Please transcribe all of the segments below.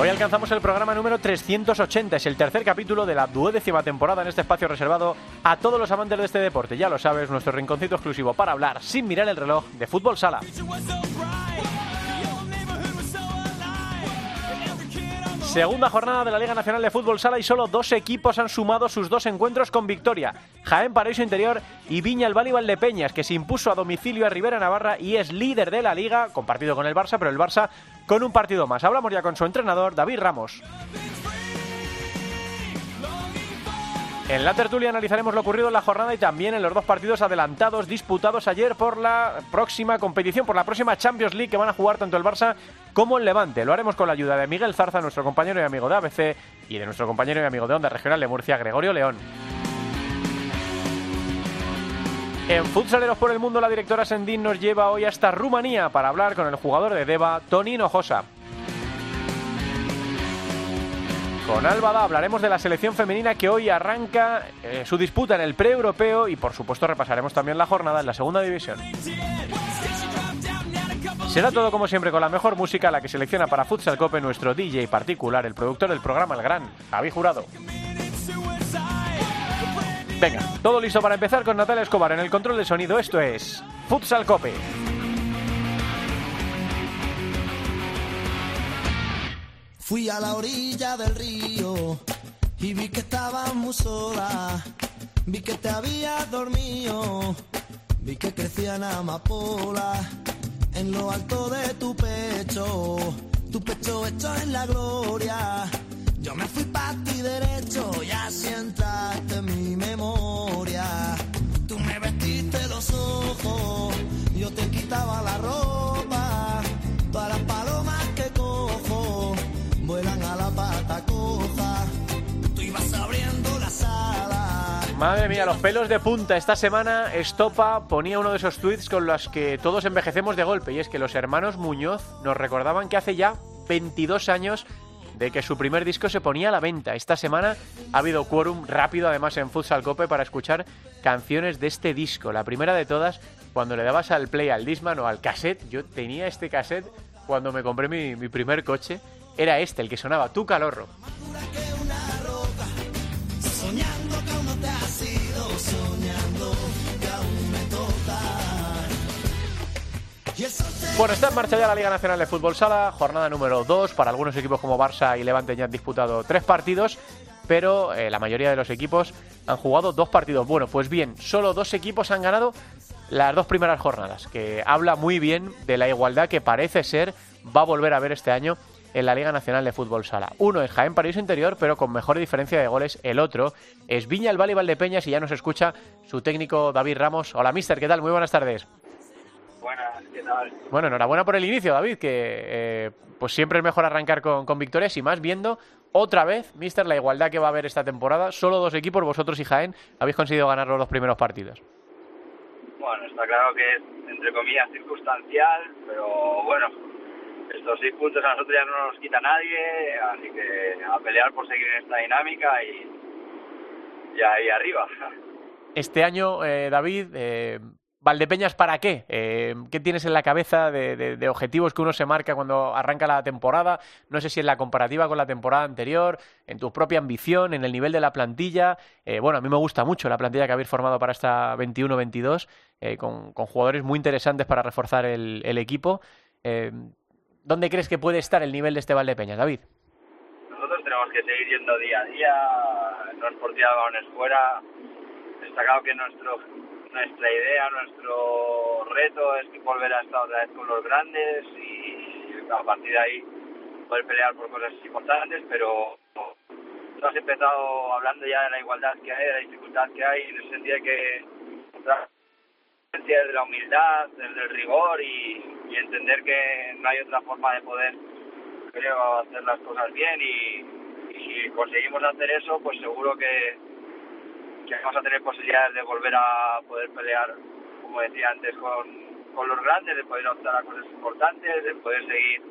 Hoy alcanzamos el programa número 380, es el tercer capítulo de la duodécima temporada en este espacio reservado a todos los amantes de este deporte. Ya lo sabes, nuestro rinconcito exclusivo para hablar sin mirar el reloj de fútbol sala. Segunda jornada de la Liga Nacional de Fútbol Sala y solo dos equipos han sumado sus dos encuentros con victoria. Jaén Paraíso Interior y Viña el Valle Valdepeñas, que se impuso a domicilio a Rivera Navarra y es líder de la liga, compartido con el Barça, pero el Barça con un partido más. Hablamos ya con su entrenador, David Ramos. En la tertulia analizaremos lo ocurrido en la jornada y también en los dos partidos adelantados disputados ayer por la próxima competición, por la próxima Champions League que van a jugar tanto el Barça como el Levante. Lo haremos con la ayuda de Miguel Zarza, nuestro compañero y amigo de ABC, y de nuestro compañero y amigo de Onda Regional de Murcia, Gregorio León. En Futsaleros por el Mundo, la directora Sendín nos lleva hoy hasta Rumanía para hablar con el jugador de Deva, Toni Nojosa. Con Álvada hablaremos de la selección femenina que hoy arranca eh, su disputa en el pre-europeo y por supuesto repasaremos también la jornada en la segunda división. Será todo como siempre con la mejor música, la que selecciona para Futsal Cope nuestro DJ particular, el productor del programa El Gran, Javi Jurado. Venga, todo listo para empezar con Natalia Escobar en el control de sonido. Esto es Futsal Cope. Fui a la orilla del río y vi que estabas muy sola. Vi que te habías dormido, vi que crecían amapolas en lo alto de tu pecho. Tu pecho hecho en la gloria. Yo me fui para ti derecho y así entraste en mi memoria. Tú me vestiste los ojos, yo te quitaba la Madre mía, los pelos de punta. Esta semana Estopa ponía uno de esos tweets con los que todos envejecemos de golpe. Y es que los hermanos Muñoz nos recordaban que hace ya 22 años de que su primer disco se ponía a la venta. Esta semana ha habido quórum rápido además en Futsal Cope para escuchar canciones de este disco. La primera de todas, cuando le dabas al play al Disman o al cassette, yo tenía este cassette cuando me compré mi, primer coche, era este, el que sonaba, Tu Calorro. Bueno, está en marcha ya la Liga Nacional de Fútbol Sala, jornada número 2. Para algunos equipos como Barça y Levante ya han disputado tres partidos, pero eh, la mayoría de los equipos han jugado dos partidos. Bueno, pues bien, solo dos equipos han ganado las dos primeras jornadas, que habla muy bien de la igualdad que parece ser va a volver a ver este año en la Liga Nacional de Fútbol Sala. Uno es Jaén Paraíso Interior, pero con mejor diferencia de goles. El otro es Viña el Valle Valdepeñas y ya nos escucha su técnico David Ramos. Hola, mister, ¿qué tal? Muy buenas tardes. Bueno, enhorabuena por el inicio, David, que eh, pues siempre es mejor arrancar con, con victorias y más viendo otra vez, mister, la igualdad que va a haber esta temporada. Solo dos equipos, vosotros y Jaén, habéis conseguido ganar los dos primeros partidos. Bueno, está claro que es, entre comillas, circunstancial, pero bueno, estos seis puntos a nosotros ya no nos quita nadie, así que a pelear por seguir en esta dinámica y, y ahí arriba. Este año, eh, David, eh, Valdepeñas, ¿para qué? Eh, ¿Qué tienes en la cabeza de, de- objetivos que uno se marca cuando arranca la temporada? No sé si en la comparativa con la temporada anterior, en tu propia ambición, en el nivel de la plantilla. Eh, bueno, a mí me gusta mucho la plantilla que habéis formado para esta 21-22, eh, con, jugadores muy interesantes para reforzar el, equipo. Eh, ¿Dónde crees que puede estar el nivel de este Valdepeñas, David? Nosotros tenemos que seguir yendo día a día, no es por tirar balones fuera. Está claro que nuestro, nuestra idea, nuestro reto es volver a estar otra vez con los grandes y a partir de ahí poder pelear por cosas importantes, pero tú has empezado hablando ya de la igualdad que hay, de la dificultad que hay, en el sentido de que de la humildad, desde el rigor y, y entender que no hay otra forma de poder creo hacer las cosas bien y, y si conseguimos hacer eso pues seguro que que vamos a tener posibilidades de volver a poder pelear, como decía antes, con, con los grandes, de poder optar a cosas importantes, de poder seguir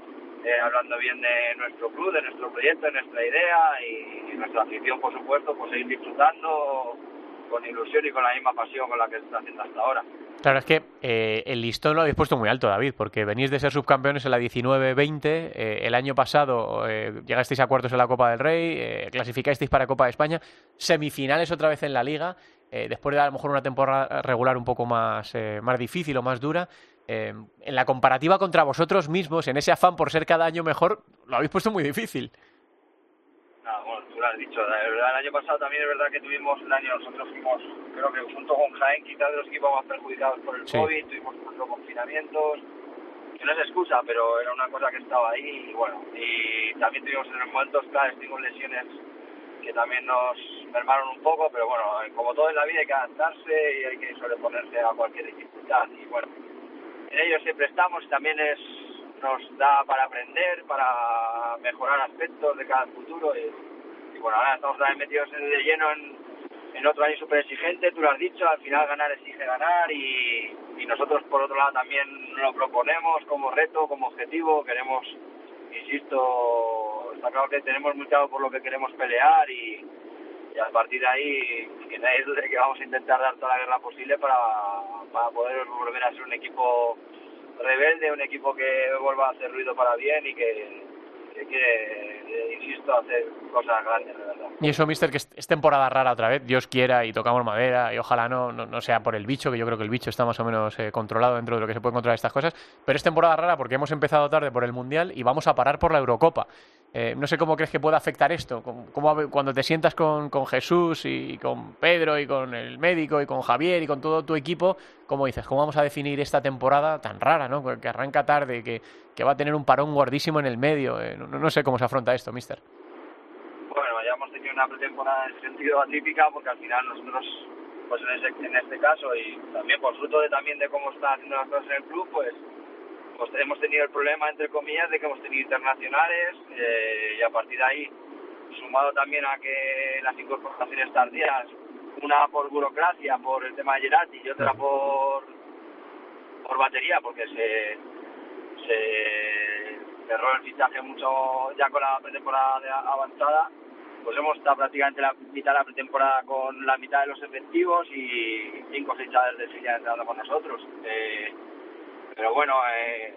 eh, hablando bien de nuestro club, de nuestro proyecto, de nuestra idea y, nuestra afición, por supuesto, pues seguir disfrutando con ilusión y con la misma pasión con la que está haciendo hasta ahora. Claro, es que eh, el listón lo habéis puesto muy alto, David, porque venís de ser subcampeones en la 19-20, eh, el año pasado eh, llegasteis a cuartos en la Copa del Rey, eh, clasificasteis para Copa de España, semifinales otra vez en la Liga, después de a lo mejor una temporada regular un poco más, más difícil o más dura. En la comparativa contra vosotros mismos, en ese afán por ser cada año mejor, lo habéis puesto muy difícil. Tú lo has dicho. El año pasado también es verdad que tuvimos un año, nosotros fuimos, creo que junto con Jaén, quizás de los equipos más perjudicados por el Sí. COVID, tuvimos cuatro confinamientos, que no es excusa, pero era una cosa que estaba ahí y bueno, y también tuvimos en los momentos claves, tuvimos lesiones que también nos mermaron un poco, pero bueno, como todo en la vida hay que adaptarse y hay que sobreponerse a cualquier dificultad y bueno, en ello siempre estamos y también es nos da para aprender, para mejorar aspectos de cada futuro y, bueno, ahora estamos también metidos de lleno en, otro año súper exigente, tú lo has dicho, al final ganar exige ganar y, y nosotros por otro lado también lo proponemos como reto, como objetivo, queremos, insisto, está claro que tenemos muy claro por lo que queremos pelear y, y a partir de ahí que nadie dude que vamos a intentar dar toda la guerra posible para, para poder volver a ser un equipo rebelde, un equipo que vuelva a hacer ruido para bien y que, que eh, insisto, hacer cosas grandes, de verdad. Y eso, mister, que es temporada rara otra vez, Dios quiera y tocamos madera y ojalá no, no, no sea por el bicho, que yo creo que el bicho está más o menos eh, controlado dentro de lo que se puede controlar estas cosas, pero es temporada rara porque hemos empezado tarde por el Mundial y vamos a parar por la Eurocopa. Eh, no sé cómo crees que puede afectar esto, cómo, cómo- cuando te sientas con, con Jesús y con Pedro y con el médico y con Javier y con todo tu equipo, ¿cómo dices? ¿Cómo vamos a definir esta temporada tan rara, ¿no? que arranca tarde, que, que va a tener un parón guardísimo en el medio? Eh, no, no sé cómo se afronta esto, mister. Bueno, ya hemos tenido una pretemporada en sentido atípica porque al final nosotros, pues en, ese, en este caso y también por fruto de también de cómo están haciendo las cosas en el club, pues pues hemos tenido el problema, entre comillas, de que hemos tenido internacionales eh, y a partir de ahí, sumado también a que las incorporaciones tardías, una por burocracia, por el tema de Gerati y otra por, por batería, porque se, se cerró el fichaje mucho ya con la pretemporada avanzada, pues hemos estado prácticamente la mitad de la pretemporada con la mitad de los efectivos y cinco chavales de filial entrando con nosotros. Eh, pero bueno, eh,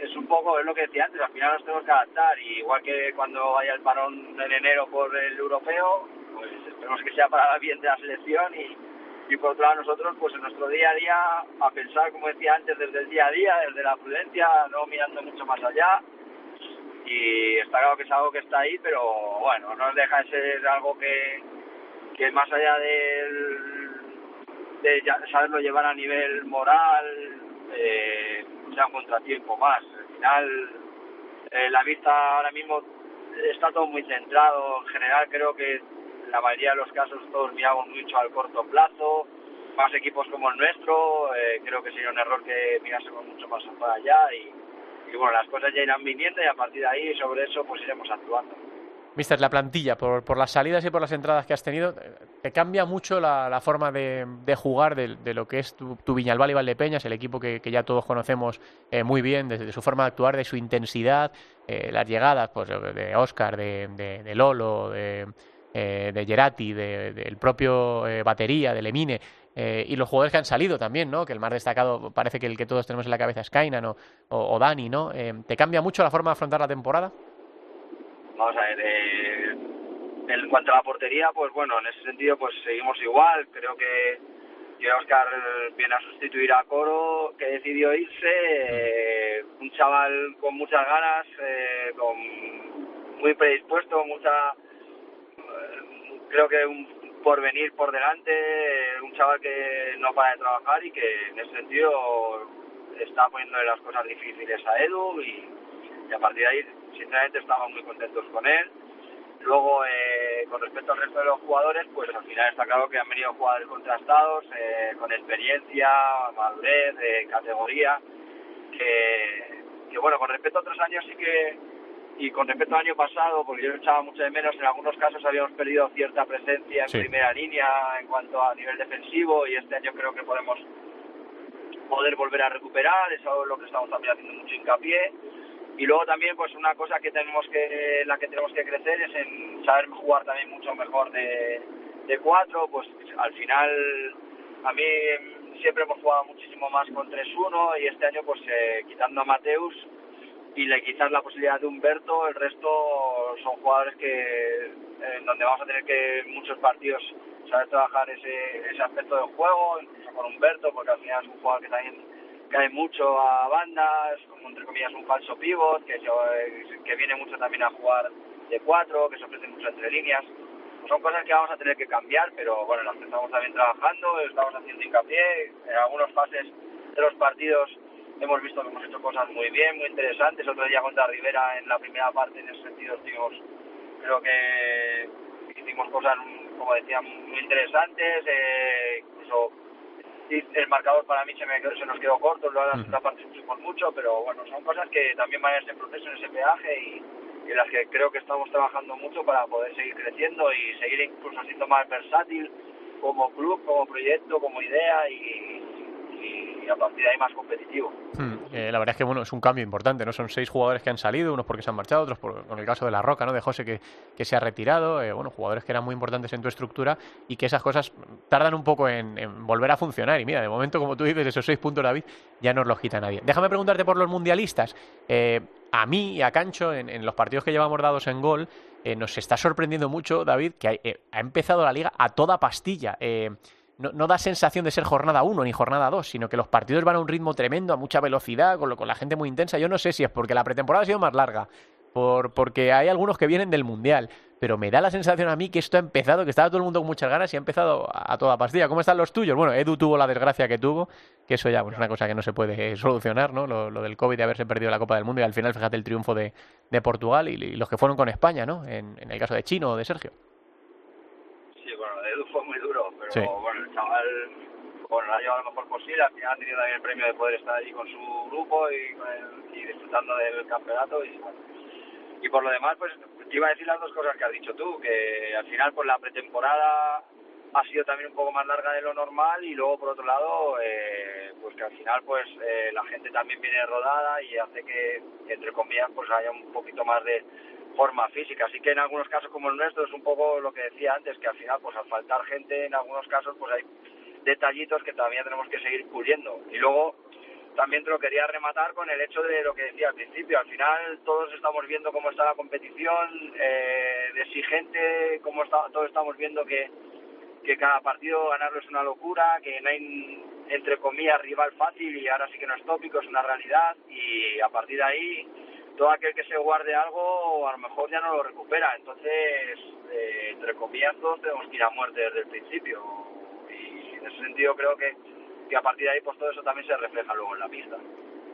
es un poco, es lo que decía antes, al final nos tenemos que adaptar, y igual que cuando haya el parón en enero por el europeo, pues esperemos que sea para bien de la selección y, y por otro lado nosotros pues en nuestro día a día a pensar, como decía antes, desde el día a día, desde la prudencia, no mirando mucho más allá, y está claro que es algo que está ahí, pero bueno, no deja de ser algo que, que más allá del, de saberlo llevar a nivel moral, eh, sea un contratiempo más. Al final, eh, la vista ahora mismo está todo muy centrado. En general, creo que en la mayoría de los casos todos miramos mucho al corto plazo. Más equipos como el nuestro, eh, creo que sería un error que mirásemos mucho más para allá. Y, y bueno, las cosas ya irán viniendo y a partir de ahí, sobre eso, pues iremos actuando. Mister, la plantilla, por, por las salidas y por las entradas que has tenido, eh, ¿te cambia mucho la, forma de, jugar de, lo que es tu, tu Viñalbal y Valdepeñas, el equipo que, ya todos conocemos eh, muy bien, desde de su forma de actuar, de su intensidad, eh, las llegadas pues, de Oscar, de, de- Lolo, de, eh, Gerati, de- del propio eh, Batería, de Lemine, eh, y los jugadores que han salido también, ¿no? Que el más destacado parece que el que todos tenemos en la cabeza es Kainan o, o, o Dani, ¿no? Eh, ¿Te cambia mucho la forma de afrontar la temporada? Vamos a ver, eh, en cuanto a la portería, pues bueno, en ese sentido pues seguimos igual. Creo que, Oscar viene a sustituir a Coro, que decidió irse. eh, un chaval con muchas ganas, eh, con muy predispuesto, mucha... creo que un porvenir por delante, eh, un chaval que no para de trabajar y que en ese sentido está poniéndole las cosas difíciles a Edu y a partir de ahí sinceramente estamos muy contentos con él. Luego, eh, con respecto al resto de los jugadores, pues al final está claro que han venido jugadores contrastados, eh, con experiencia, madurez, eh, categoría, que, que bueno, con respecto a otros años sí que y con respecto al año pasado, porque yo lo echaba mucho de menos, en algunos casos habíamos perdido cierta presencia en primera línea en cuanto a nivel defensivo y este año creo que podemos poder volver a recuperar, eso es lo que estamos también haciendo mucho hincapié. Y luego también pues una cosa que tenemos que, la que tenemos que crecer es en saber jugar también mucho mejor de, de cuatro, pues al final a mí siempre hemos jugado muchísimo más con 3-1 y este año pues eh, quitando a Mateus y le quizás la posibilidad de Humberto, el resto son jugadores que en donde vamos a tener que muchos partidos saber trabajar ese, ese aspecto del juego, incluso con Humberto, porque al final es un jugador que también cae mucho a bandas, como entre comillas un falso pivot, que, que viene mucho también a jugar de cuatro, que se ofrece mucho entre líneas. son cosas que vamos a tener que cambiar, pero bueno, las estamos también trabajando, estamos haciendo hincapié, en algunas fases de los partidos hemos visto que hemos hecho cosas muy bien, muy interesantes. Otro día contra Rivera en la primera parte, en ese sentido, estuvimos, creo que hicimos cosas, como decía, muy interesantes. Eh, incluso el marcador para mí se, me, se nos quedó corto, luego en la segunda parte sufrimos mucho, pero bueno, son cosas que también van a ese proceso, en ese peaje y, y en las que creo que estamos trabajando mucho para poder seguir creciendo y seguir incluso siendo más versátil como club, como proyecto, como idea y, y a partir de ahí más competitivo. Hmm, eh, la verdad es que bueno, es un cambio importante, ¿no? Son seis jugadores que han salido, unos porque se han marchado, otros por, con el caso de La Roca, ¿no? De José que, que se ha retirado, eh, bueno, jugadores que eran muy importantes en tu estructura y que esas cosas tardan un poco en, volver a funcionar. Y mira, de momento, como tú dices, esos seis puntos, David, ya no los quita nadie. Déjame preguntarte por los mundialistas. Eh, a mí y a Cancho, en, los partidos que llevamos dados en gol, nos está sorprendiendo mucho, David, que ha, empezado la liga a toda pastilla no, da sensación de ser jornada 1 ni jornada 2, sino que los partidos van a un ritmo tremendo, a mucha velocidad, con, lo, con la gente muy intensa. Yo no sé si es porque la pretemporada ha sido más larga, por, porque hay algunos que vienen del Mundial, pero me da la sensación a mí que esto ha empezado, que estaba todo el mundo con muchas ganas y ha empezado a, toda pastilla. ¿Cómo están los tuyos? Bueno, Edu tuvo la desgracia que tuvo, que eso ya es una cosa que no se puede solucionar, ¿no? Lo, del COVID de haberse perdido la Copa del Mundo y al final, fíjate el triunfo de, Portugal y, los que fueron con España, ¿no? En, en el caso de Chino o de Sergio fue muy duro, pero bueno, el chaval bueno, lo ha llevado lo mejor posible, al final ha tenido también el premio de poder estar allí con su grupo y, y disfrutando del campeonato y, y por lo demás pues te iba a decir las dos cosas que has dicho tú, que al final pues la pretemporada ha sido también un poco más larga de lo normal y luego por otro lado eh, pues que al final pues eh, la gente también viene rodada y hace que entre comillas pues haya un poquito más de forma física. Así que en algunos casos como el nuestro es un poco lo que decía antes, que al final, pues al faltar gente, en algunos casos, pues hay detallitos que todavía tenemos que seguir puliendo. Y luego también te lo quería rematar con el hecho de lo que decía al principio. Al final todos estamos viendo cómo está la competición, eh, de exigente, cómo está, todos estamos viendo que, que cada partido ganarlo es una locura, que no hay, entre comillas, rival fácil y ahora sí que no es tópico, es una realidad y a partir de ahí todo aquel que se guarde algo a lo mejor ya no lo recupera. Entonces, eh, entre comillas, todos tenemos que ir a muerte desde el principio. Y en ese sentido creo que, que a partir de ahí pues todo eso también se refleja luego en la pista.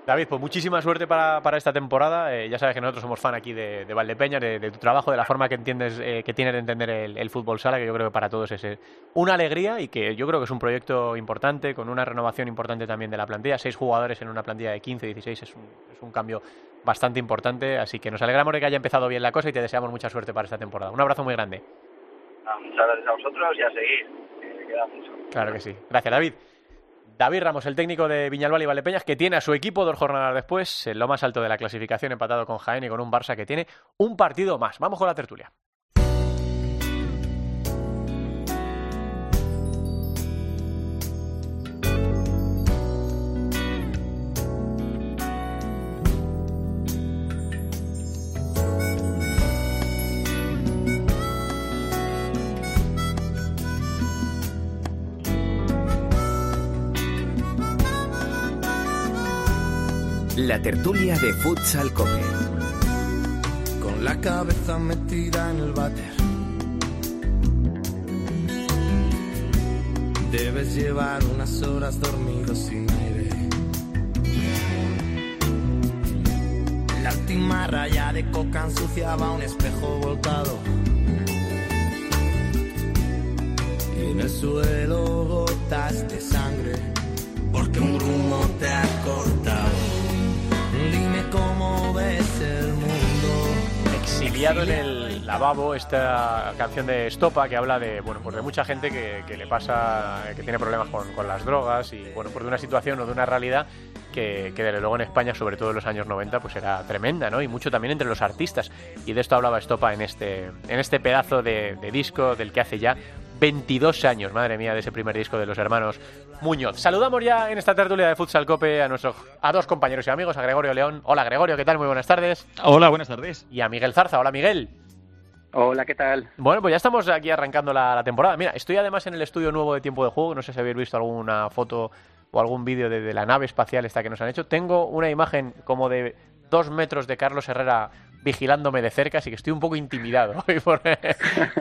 David, pues muchísima suerte para, para esta temporada. Eh, ya sabes que nosotros somos fan aquí de, de Valdepeña, de, tu trabajo, de la forma que entiendes, eh, que tienes de entender el, fútbol sala, que yo creo que para todos es eh, una alegría y que yo creo que es un proyecto importante, con una renovación importante también de la plantilla. Seis jugadores en una plantilla de 15, 16 es un, es un cambio bastante importante, así que nos alegramos de que haya empezado bien la cosa y te deseamos mucha suerte para esta temporada. Un abrazo muy grande. Ah, muchas gracias a vosotros y a seguir, que queda mucho. Claro que sí. Gracias, David. David Ramos, el técnico de Viñalbal y Valdepeñas, que tiene a su equipo dos jornadas después, en lo más alto de la clasificación, empatado con Jaén y con un Barça que tiene un partido más. Vamos con la tertulia. La tertulia de Futsal Cope. Con la cabeza metida en el váter. Debes llevar unas horas dormido sin aire. La última raya de coca ensuciaba un espejo volcado. Y en el suelo gotas de sangre. Porque un grumo te ha pillado en el lavabo esta canción de Estopa que habla de, bueno, pues de mucha gente que, le pasa, que tiene problemas con, con, las drogas y, bueno, pues de una situación o de una realidad que, que, desde luego en España, sobre todo en los años 90, pues era tremenda, ¿no? Y mucho también entre los artistas. Y de esto hablaba Estopa en este, en este pedazo de disco del que hace ya 22 años, madre mía, de ese primer disco de los hermanos Muñoz. Saludamos ya en esta tertulia de Futsal Cope a nuestros a dos compañeros y amigos, a Gregorio León. Hola Gregorio, ¿qué tal? Muy buenas tardes. Hola, buenas tardes. Y a Miguel Zarza. Hola Miguel. Hola, ¿qué tal? Bueno, pues ya estamos aquí arrancando la, temporada. Mira, estoy además en el estudio nuevo de Tiempo de Juego. No sé si habéis visto alguna foto o algún vídeo de, de la nave espacial esta que nos han hecho. Tengo una imagen como de dos metros de Carlos Herrera vigilándome de cerca, así que estoy un poco intimidado por,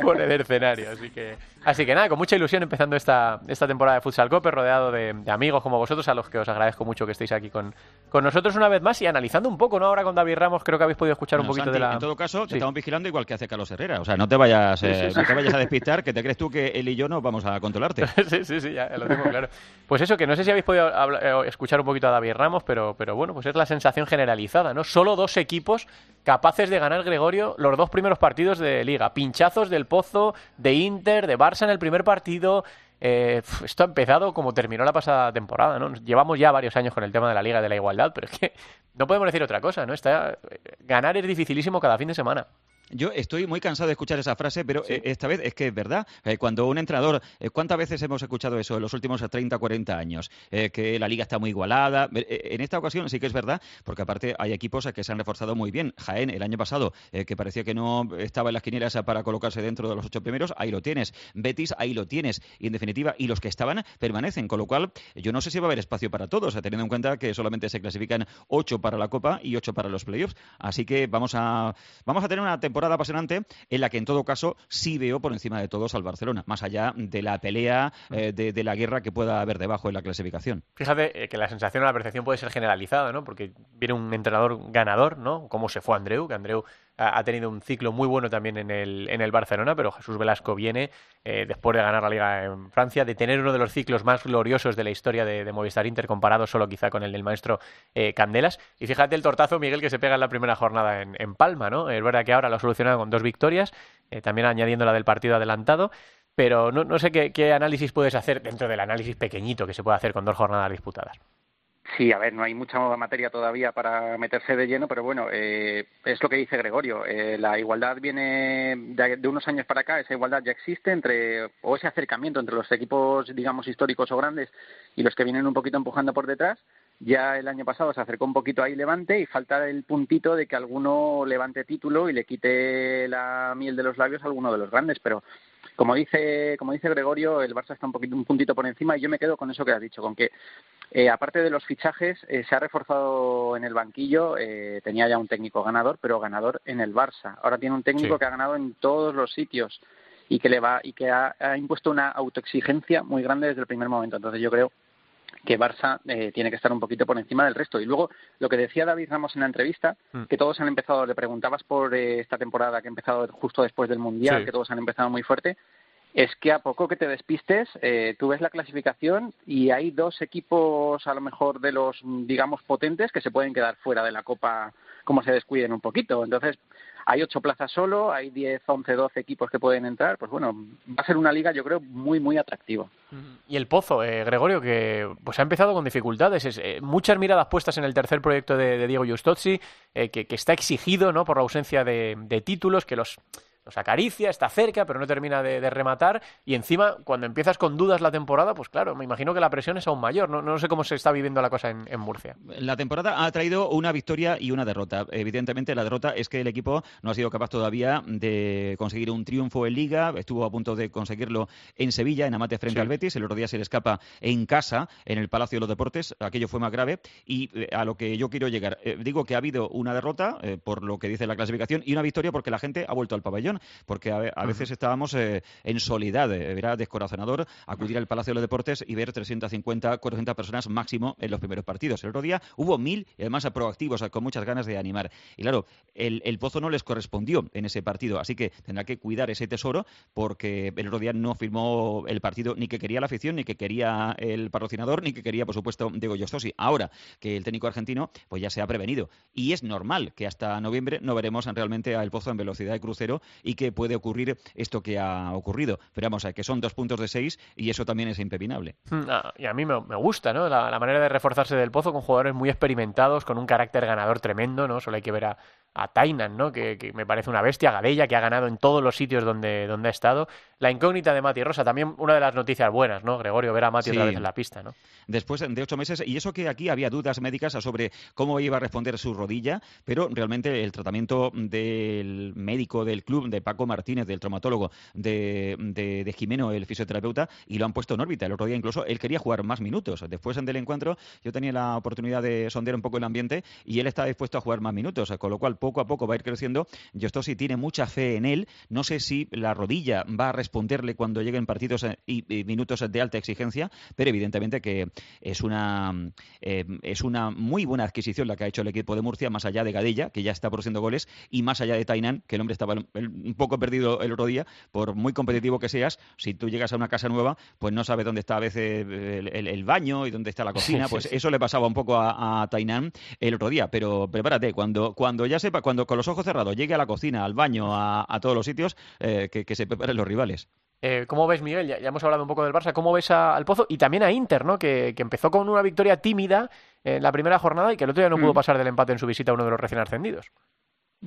por el escenario. Así que, así que nada, con mucha ilusión empezando esta, esta temporada de Futsal Cope, rodeado de, amigos como vosotros, a los que os agradezco mucho que estéis aquí con, con nosotros una vez más y analizando un poco, ¿no? Ahora con David Ramos creo que habéis podido escuchar un poquito de la... En todo caso, te estamos vigilando igual que hace Carlos Herrera. O sea, no te vayas, eh, no te vayas a despistar, que te crees tú que él y yo no vamos a controlarte. sí, sí, sí, ya lo tengo claro. Pues eso, que no sé si habéis podido eh, escuchar un poquito a David Ramos, pero, pero bueno, pues es la sensación generalizada, ¿no? Solo dos equipos capaces de ganar Gregorio los dos primeros partidos de liga. Pinchazos del Pozo, de Inter, de Barça en el primer partido. Eh, esto ha empezado como terminó la pasada temporada, ¿no? Llevamos ya varios años con el tema de la liga de la igualdad, pero es que no podemos decir otra cosa, ¿no? Está, ganar es dificilísimo cada fin de semana. Yo estoy muy cansado de escuchar esa frase, pero eh, esta vez es que es verdad. Eh, cuando un entrenador, eh, ¿cuántas veces hemos escuchado eso en los últimos 30, 40 años? que la liga está muy igualada. En esta ocasión sí que es verdad, porque aparte hay equipos que se han reforzado muy bien. Jaén, el año pasado, que parecía que no estaba en las quinielas para colocarse dentro de los ocho primeros, ahí lo tienes. Betis, ahí lo tienes. Y en definitiva, y los que estaban permanecen. Con lo cual, yo no sé si va a haber espacio para todos, teniendo en cuenta que solamente se clasifican ocho para la Copa y ocho para los playoffs. Así que vamos a, vamos a tener una temporada temporada apasionante en la que en todo caso sí veo por encima de todos al Barcelona, más allá de la pelea, eh, de, la guerra que pueda haber debajo en la clasificación. Fíjate eh, que la sensación o la percepción puede ser generalizada, ¿no? Porque viene un entrenador ganador, ¿no? Como se fue Andreu, que Andreu ha tenido un ciclo muy bueno también en el, en el Barcelona, pero Jesús Velasco viene, eh, después de ganar la Liga en Francia, de tener uno de los ciclos más gloriosos de la historia de, Movistar Inter, comparado solo quizá con el del maestro eh, Candelas. Y fíjate el tortazo, Miguel, que se pega en la primera jornada en, en Palma, ¿no? Es verdad que ahora lo ha solucionado con dos victorias, eh, también añadiendo la del partido adelantado, pero no, no sé qué, qué análisis puedes hacer dentro del análisis pequeñito que se puede hacer con dos jornadas disputadas. Sí, a ver, no hay mucha materia todavía para meterse de lleno, pero bueno, eh, es lo que dice Gregorio. Eh, la igualdad viene de, unos años para acá, esa igualdad ya existe entre, o ese acercamiento entre los equipos, digamos, históricos o grandes y los que vienen un poquito empujando por detrás. Ya el año pasado se acercó un poquito ahí Levante y falta el puntito de que alguno levante título y le quite la miel de los labios a alguno de los grandes, pero como dice, como dice Gregorio, el Barça está un poquito un puntito por encima y yo me quedo con eso que has dicho, con que eh, aparte de los fichajes, eh, se ha reforzado en el banquillo, eh, tenía ya un técnico ganador, pero ganador en el Barça. Ahora tiene un técnico que ha ganado en todos los sitios y que le va y que ha, ha impuesto una autoexigencia muy grande desde el primer momento. Entonces yo creo que Barça eh, tiene que estar un poquito por encima del resto. Y luego, lo que decía David Ramos en la entrevista, mm. que todos han empezado, le preguntabas por eh, esta temporada que ha empezado justo después del Mundial, que todos han empezado muy fuerte, es que a poco que te despistes, eh, tú ves la clasificación y hay dos equipos, a lo mejor de los, digamos, potentes que se pueden quedar fuera de la Copa como se descuiden un poquito. Entonces, hay ocho plazas solo, hay diez, once, doce equipos que pueden entrar. Pues bueno, va a ser una liga, yo creo, muy, muy atractiva. Y el Pozo, eh, Gregorio, que pues ha empezado con dificultades. Es, eh, muchas miradas puestas en el tercer proyecto de, Diego Giustozzi, eh, que, está exigido ¿no? por la ausencia de títulos, que los los acaricia, está cerca, pero no termina de, rematar. Y encima, cuando empiezas con dudas la temporada, pues claro, me imagino que la presión es aún mayor. No, no sé cómo se está viviendo la cosa en, Murcia. La temporada ha traído una victoria y una derrota. Evidentemente, la derrota es que el equipo no ha sido capaz todavía de conseguir un triunfo en Liga. Estuvo a punto de conseguirlo en Sevilla, en Amate frente al Betis. El otro día se le escapa en casa, en el Palacio de los Deportes. Aquello fue más grave. Y eh, a lo que yo quiero llegar, eh, digo que ha habido una derrota, eh, por lo que dice la clasificación, y una victoria porque la gente ha vuelto al pabellón. Porque a, veces estábamos eh, en soledad. Era descorazonador acudir al Palacio de los Deportes y ver 350, 400 personas máximo en los primeros partidos. El otro día hubo mil y además proactivos, con muchas ganas de animar. Y claro, el, el Pozo no les correspondió en ese partido, así que tendrá que cuidar ese tesoro porque el otro día no firmó el partido ni que quería la afición, ni que quería el patrocinador, ni que quería, por supuesto, Diego Yostosi. Ahora que el técnico argentino pues ya se ha prevenido. Y es normal que hasta noviembre no veremos realmente al Pozo en velocidad de crucero y que puede ocurrir esto que ha ocurrido. Pero vamos, que son dos puntos de seis y eso también es impepinable. Hmm, ah, y a mí me, gusta ¿no? La, manera de reforzarse del Pozo con jugadores muy experimentados, con un carácter ganador tremendo. ¿no? Solo hay que ver a, a Tainan, ¿no? Que, me parece una bestia, Gadella, que ha ganado en todos los sitios donde, donde ha estado. La incógnita de Mati Rosa, también una de las noticias buenas, ¿no? Gregorio, ver a Mati otra vez en la pista, ¿no? Después de ocho meses, y eso que aquí había dudas médicas sobre cómo iba a responder su rodilla, pero realmente el tratamiento del médico del club, de Paco Martínez, del traumatólogo, de, de, Jimeno, el fisioterapeuta, y lo han puesto en órbita. El otro día incluso él quería jugar más minutos. Después del encuentro yo tenía la oportunidad de sondear un poco el ambiente y él está dispuesto a jugar más minutos, con lo cual poco a poco va a ir creciendo. sí tiene mucha fe en él. No sé si la rodilla va a responderle cuando lleguen partidos eh, y, minutos de alta exigencia, pero evidentemente que es una, eh, es una muy buena adquisición la que ha hecho el equipo de Murcia, más allá de Gadella, que ya está produciendo goles, y más allá de Tainan, que el hombre estaba un poco perdido el otro día, por muy competitivo que seas, si tú llegas a una casa nueva, pues no sabes dónde está a veces el, baño y dónde está la cocina, pues eso le pasaba un poco a, a Tainan el otro día, pero prepárate, cuando, cuando ya sepa, cuando con los ojos cerrados llegue a la cocina, al baño, a, todos los sitios, eh, que, se preparen los rivales. Eh, ¿Cómo ves, Miguel? Ya, hemos hablado un poco del Barça. ¿Cómo ves al Pozo? Y también a Inter, ¿no? Que, empezó con una victoria tímida en la primera jornada y que el otro día no pudo mm. pasar del empate en su visita a uno de los recién ascendidos.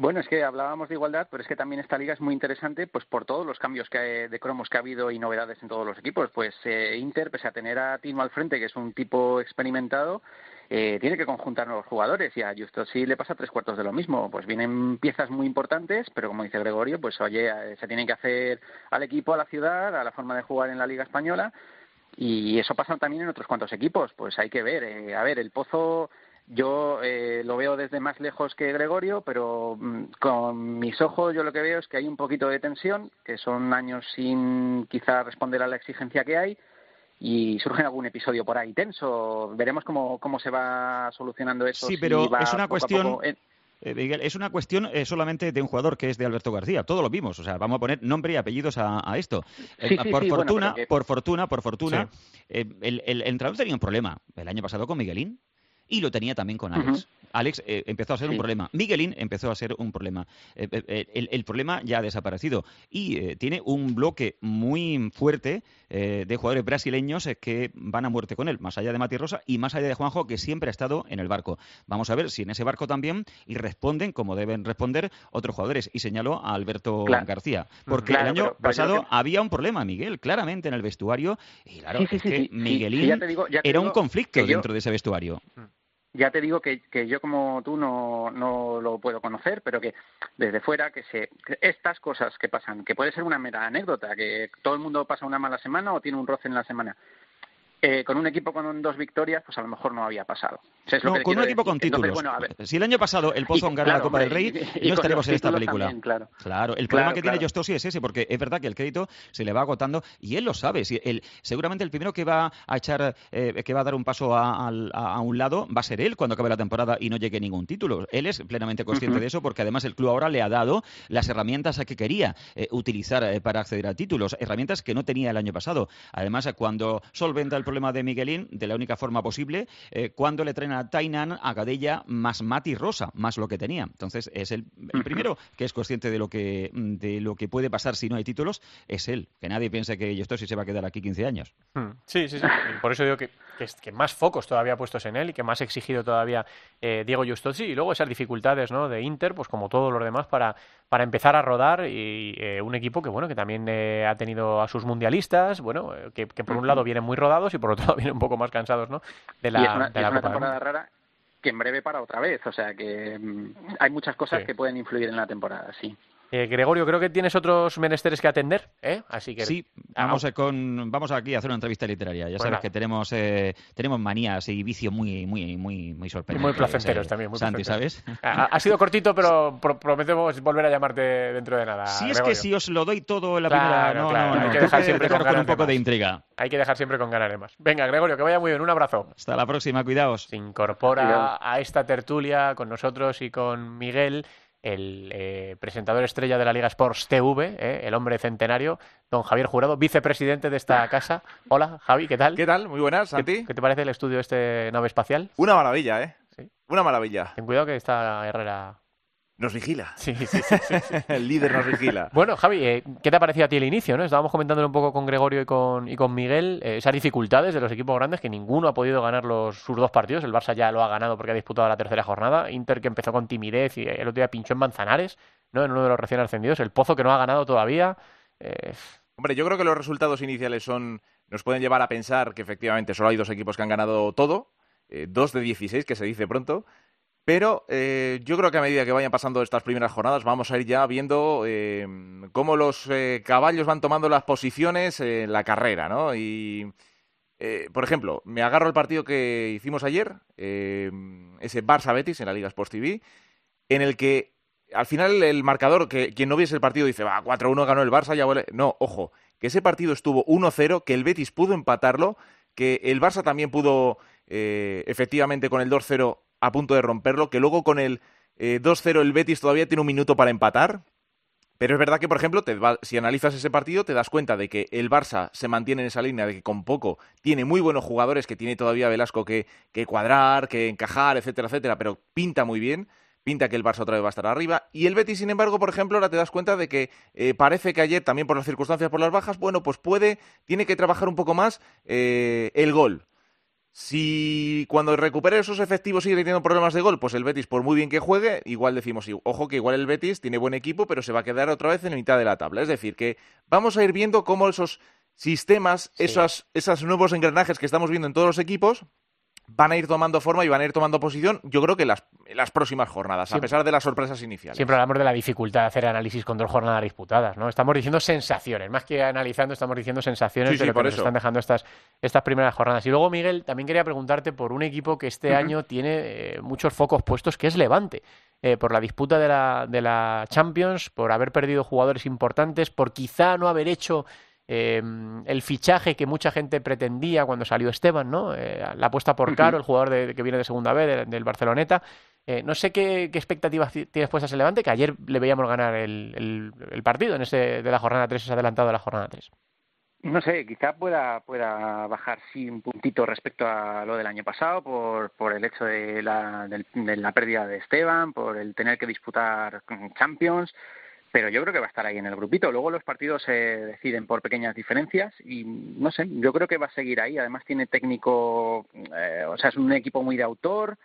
Bueno, es que hablábamos de igualdad, pero es que también esta liga es muy interesante pues por todos los cambios que de cromos que ha habido y novedades en todos los equipos. Pues eh, Inter, pese a tener a Tino al frente, que es un tipo experimentado, eh, tiene que conjuntar nuevos jugadores y a Justo sí le pasa tres cuartos de lo mismo. Pues vienen piezas muy importantes, pero como dice Gregorio, pues oye, eh, se tiene que hacer al equipo, a la ciudad, a la forma de jugar en la Liga Española y eso pasa también en otros cuantos equipos. Pues hay que ver. Eh, a ver, el Pozo yo lo veo desde más lejos que Gregorio, pero mm, con mis ojos yo lo que veo es que hay un poquito de tensión, que son años sin quizá responder a la exigencia que hay y surge algún episodio por ahí tenso. Veremos cómo, cómo se va solucionando eso. Sí, pero es una cuestión... Eh, es una cuestión eh, solamente de un jugador que es de Alberto García. Todo lo vimos. O sea, vamos a poner nombre y apellidos a, esto. Eh, por, fortuna, por, fortuna, por fortuna, el, el, entrenador tenía un problema el año pasado con Miguelín y lo tenía también con Alex. Alex eh, empezó a ser un problema. Miguelín empezó a ser un problema. Eh, eh, el, problema ya ha desaparecido y tiene un bloque muy fuerte de jugadores brasileños que van a muerte con él, más allá de Mati Rosa y más allá de Juanjo, que siempre ha estado en el barco. Vamos a ver si en ese barco también y responden como deben responder otros jugadores. Y señaló a Alberto García. Porque el año pasado había un problema, Miguel, claramente en el vestuario. Y claro, es que Miguelín era un conflicto dentro de ese vestuario. Mm ya te digo que, yo como tú no, no lo puedo conocer, pero que desde fuera que se estas cosas que pasan, que puede ser una mera anécdota, que todo el mundo pasa una mala semana o tiene un roce en la semana, eh, con un equipo con dos victorias, pues a lo mejor no había pasado. no, con un equipo con títulos. si el año pasado el Pozo gana la Copa del Rey, no estaremos en esta película. claro. claro. el problema que tiene Jostosi es ese, porque es verdad que el crédito se le va agotando y él lo sabe. Si seguramente el primero que va a echar, eh, que va a dar un paso a, un lado va a ser él cuando acabe la temporada y no llegue ningún título. Él es plenamente consciente de eso, porque además el club ahora le ha dado las herramientas a que quería eh, utilizar para acceder a títulos, herramientas que no tenía el año pasado. Además, cuando solventa el problema de Miguelín de la única forma posible eh, cuando le traen a Tainan, a Gadella, más Mati Rosa, más lo que tenía. Entonces, es el, primero que es consciente de lo que, de lo que puede pasar si no hay títulos, es él. Que nadie piense que esto sí se va a quedar aquí 15 años. Hmm. Sí, sí, sí. Por eso digo que, que, más focos todavía puestos en él y que más exigido todavía eh, Diego Justosi. Y luego esas dificultades ¿no? de Inter, pues como todos los demás, para, para empezar a rodar y eh, un equipo que bueno que también ha tenido a sus mundialistas, bueno, que, que por un lado vienen muy rodados y por otro vienen un poco más cansados, ¿no? De la, y es una, temporada rara que en breve para otra vez, o sea que mm, hay muchas cosas que pueden influir en la temporada, sí. Eh, Gregorio, creo que tienes otros menesteres que atender, ¿eh? Así que sí, vamos, con, vamos aquí a hacer una entrevista literaria. Ya sabes que tenemos eh, tenemos manías y vicios muy muy muy muy sorprendentes. Muy placenteros eh, también, muy Santi, ¿sabes? Ha, sido cortito, pero prometemos volver a llamarte dentro de nada. Si es que si os lo doy todo en la primera, no, no, no, hay que dejar siempre con, un poco de, intriga. Hay que dejar siempre con ganas de más. Venga, Gregorio, que vaya muy bien, un abrazo. Hasta la próxima, cuidaos. Se incorpora a esta tertulia con nosotros y con Miguel el eh, presentador estrella de la Liga Sports TV, eh, el hombre centenario, don Javier Jurado, vicepresidente de esta casa. Hola, Javi, ¿qué tal? ¿Qué tal? Muy buenas, Santi. ¿Qué, te parece el estudio este nave espacial? Una maravilla, ¿eh? Sí. Una maravilla. Ten cuidado que está Herrera nos vigila. Sí, sí, sí. el líder nos vigila. Bueno, Javi, eh, ¿qué te ha parecido a ti el inicio? ¿no? Estábamos comentándolo un poco con Gregorio y con, y con Miguel, eh, esas dificultades de los equipos grandes que ninguno ha podido ganar los, sus dos partidos. El Barça ya lo ha ganado porque ha disputado la tercera jornada. Inter que empezó con timidez y el otro día pinchó en Manzanares, ¿no? en uno de los recién ascendidos. El Pozo que no ha ganado todavía. Eh, Hombre, yo creo que los resultados iniciales son nos pueden llevar a pensar que efectivamente solo hay dos equipos que han ganado todo, dos de 16, que se dice pronto. Pero eh, yo creo que a medida que vayan pasando estas primeras jornadas vamos a ir ya viendo eh, cómo los eh, caballos van tomando las posiciones en la carrera, ¿no? Y, por ejemplo, me agarro el partido que hicimos ayer, ese Barça-Betis en la Liga Sports TV, en el que al final el marcador, que quien no viese el partido dice, va, 4-1 ganó el Barça, ya vuelve. No, ojo, que ese partido estuvo 1-0, que el Betis pudo empatarlo, que el Barça también pudo, efectivamente, con el 2-0 a punto de romperlo, que luego con el 2-0 eh, el Betis todavía tiene un minuto para empatar. Pero es verdad que, por ejemplo, si analizas ese partido, te das cuenta de que el Barça se mantiene en esa línea, de que con poco tiene muy buenos jugadores, que tiene todavía Velasco que, cuadrar, que encajar, etcétera, etcétera, pero pinta muy bien pinta que el Barça otra vez va a estar arriba. Y el Betis, sin embargo, por ejemplo, ahora te das cuenta de que eh, parece que ayer, también por las circunstancias, por las bajas, bueno, pues puede, tiene que trabajar un poco más eh, el gol. Si cuando recupere esos efectivos sigue teniendo problemas de gol, pues el Betis, por muy bien que juegue, igual decimos, ojo que igual el Betis tiene buen equipo, pero se va a quedar otra vez en mitad de la tabla. Es decir, que vamos a ir viendo cómo esos sistemas, esos, esos nuevos engranajes que estamos viendo en todos los equipos, van a ir tomando forma y van a ir tomando posición, yo creo que las, las próximas jornadas, a pesar de las sorpresas iniciales. Siempre hablamos de la dificultad de hacer análisis con dos jornadas disputadas, ¿no? Estamos diciendo sensaciones, más que analizando, estamos diciendo sensaciones de lo que nos están dejando estas, estas primeras jornadas. Y luego, Miguel, también quería preguntarte por un equipo que este año tiene eh, muchos focos puestos, que es Levante. Eh, por la disputa de la, de la Champions, por haber perdido jugadores importantes, por quizá no haber hecho eh, el fichaje que mucha gente pretendía cuando salió Esteban, ¿no? Eh, la apuesta por Caro, el jugador de, que viene de segunda B, del Barceloneta. Eh, no sé qué, expectativas tienes puestas en Levante, que ayer le veíamos ganar el, partido en ese de la jornada 3, ese adelantado de la jornada 3. No sé, quizá pueda, pueda bajar sí un puntito respecto a lo del año pasado por, por el hecho de la, de la pérdida de Esteban, por el tener que disputar Champions pero yo creo que va a estar ahí en el grupito. Luego los partidos se deciden por pequeñas diferencias y no sé, yo creo que va a seguir ahí. Además tiene técnico, eh, o sea, es un equipo muy de autor.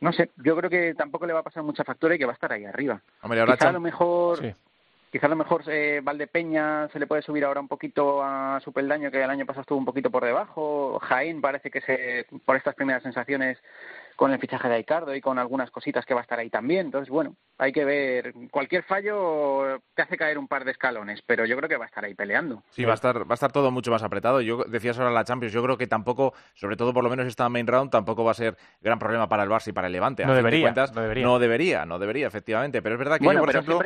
No sé, yo creo que tampoco le va a pasar mucha factura y que va a estar ahí arriba. quizá a lo mejor, quizá a lo mejor eh, Valdepeña se le puede subir ahora un poquito a su peldaño que el año pasado estuvo un poquito por debajo. Jaén parece que se, por estas primeras sensaciones con el fichaje de Aicardo y con algunas cositas que va a estar ahí también. Entonces, bueno, hay que ver. Cualquier fallo te hace caer un par de escalones, pero yo creo que va a estar ahí peleando. Sí, va a estar, va a estar todo mucho más apretado. Yo decías ahora la Champions, yo creo que tampoco, sobre todo por lo menos esta main round, tampoco va a ser gran problema para el Barça y para el Levante. No debería, no debería, no debería. No debería, efectivamente. Pero es verdad que yo, por ejemplo...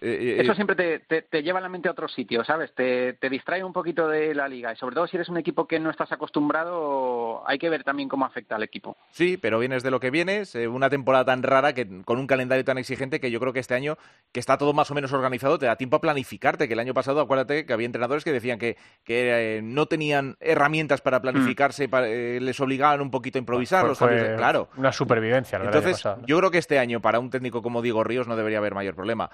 Eh, eh, Eso siempre te, te, lleva la mente a otro sitio, ¿sabes? Te, te, distrae un poquito de la liga y sobre todo si eres un equipo que no estás acostumbrado, hay que ver también cómo afecta al equipo. Sí, pero vienes de lo que vienes, eh, una temporada tan rara que con un calendario tan exigente que yo creo que este año, que está todo más o menos organizado, te da tiempo a planificarte, que el año pasado acuérdate que había entrenadores que decían que, que no tenían herramientas para planificarse, mm. les obligaban un poquito a improvisar. Pues claro. Una supervivencia. Entonces, yo creo que este año para un técnico como Diego Ríos no debería haber mayor problema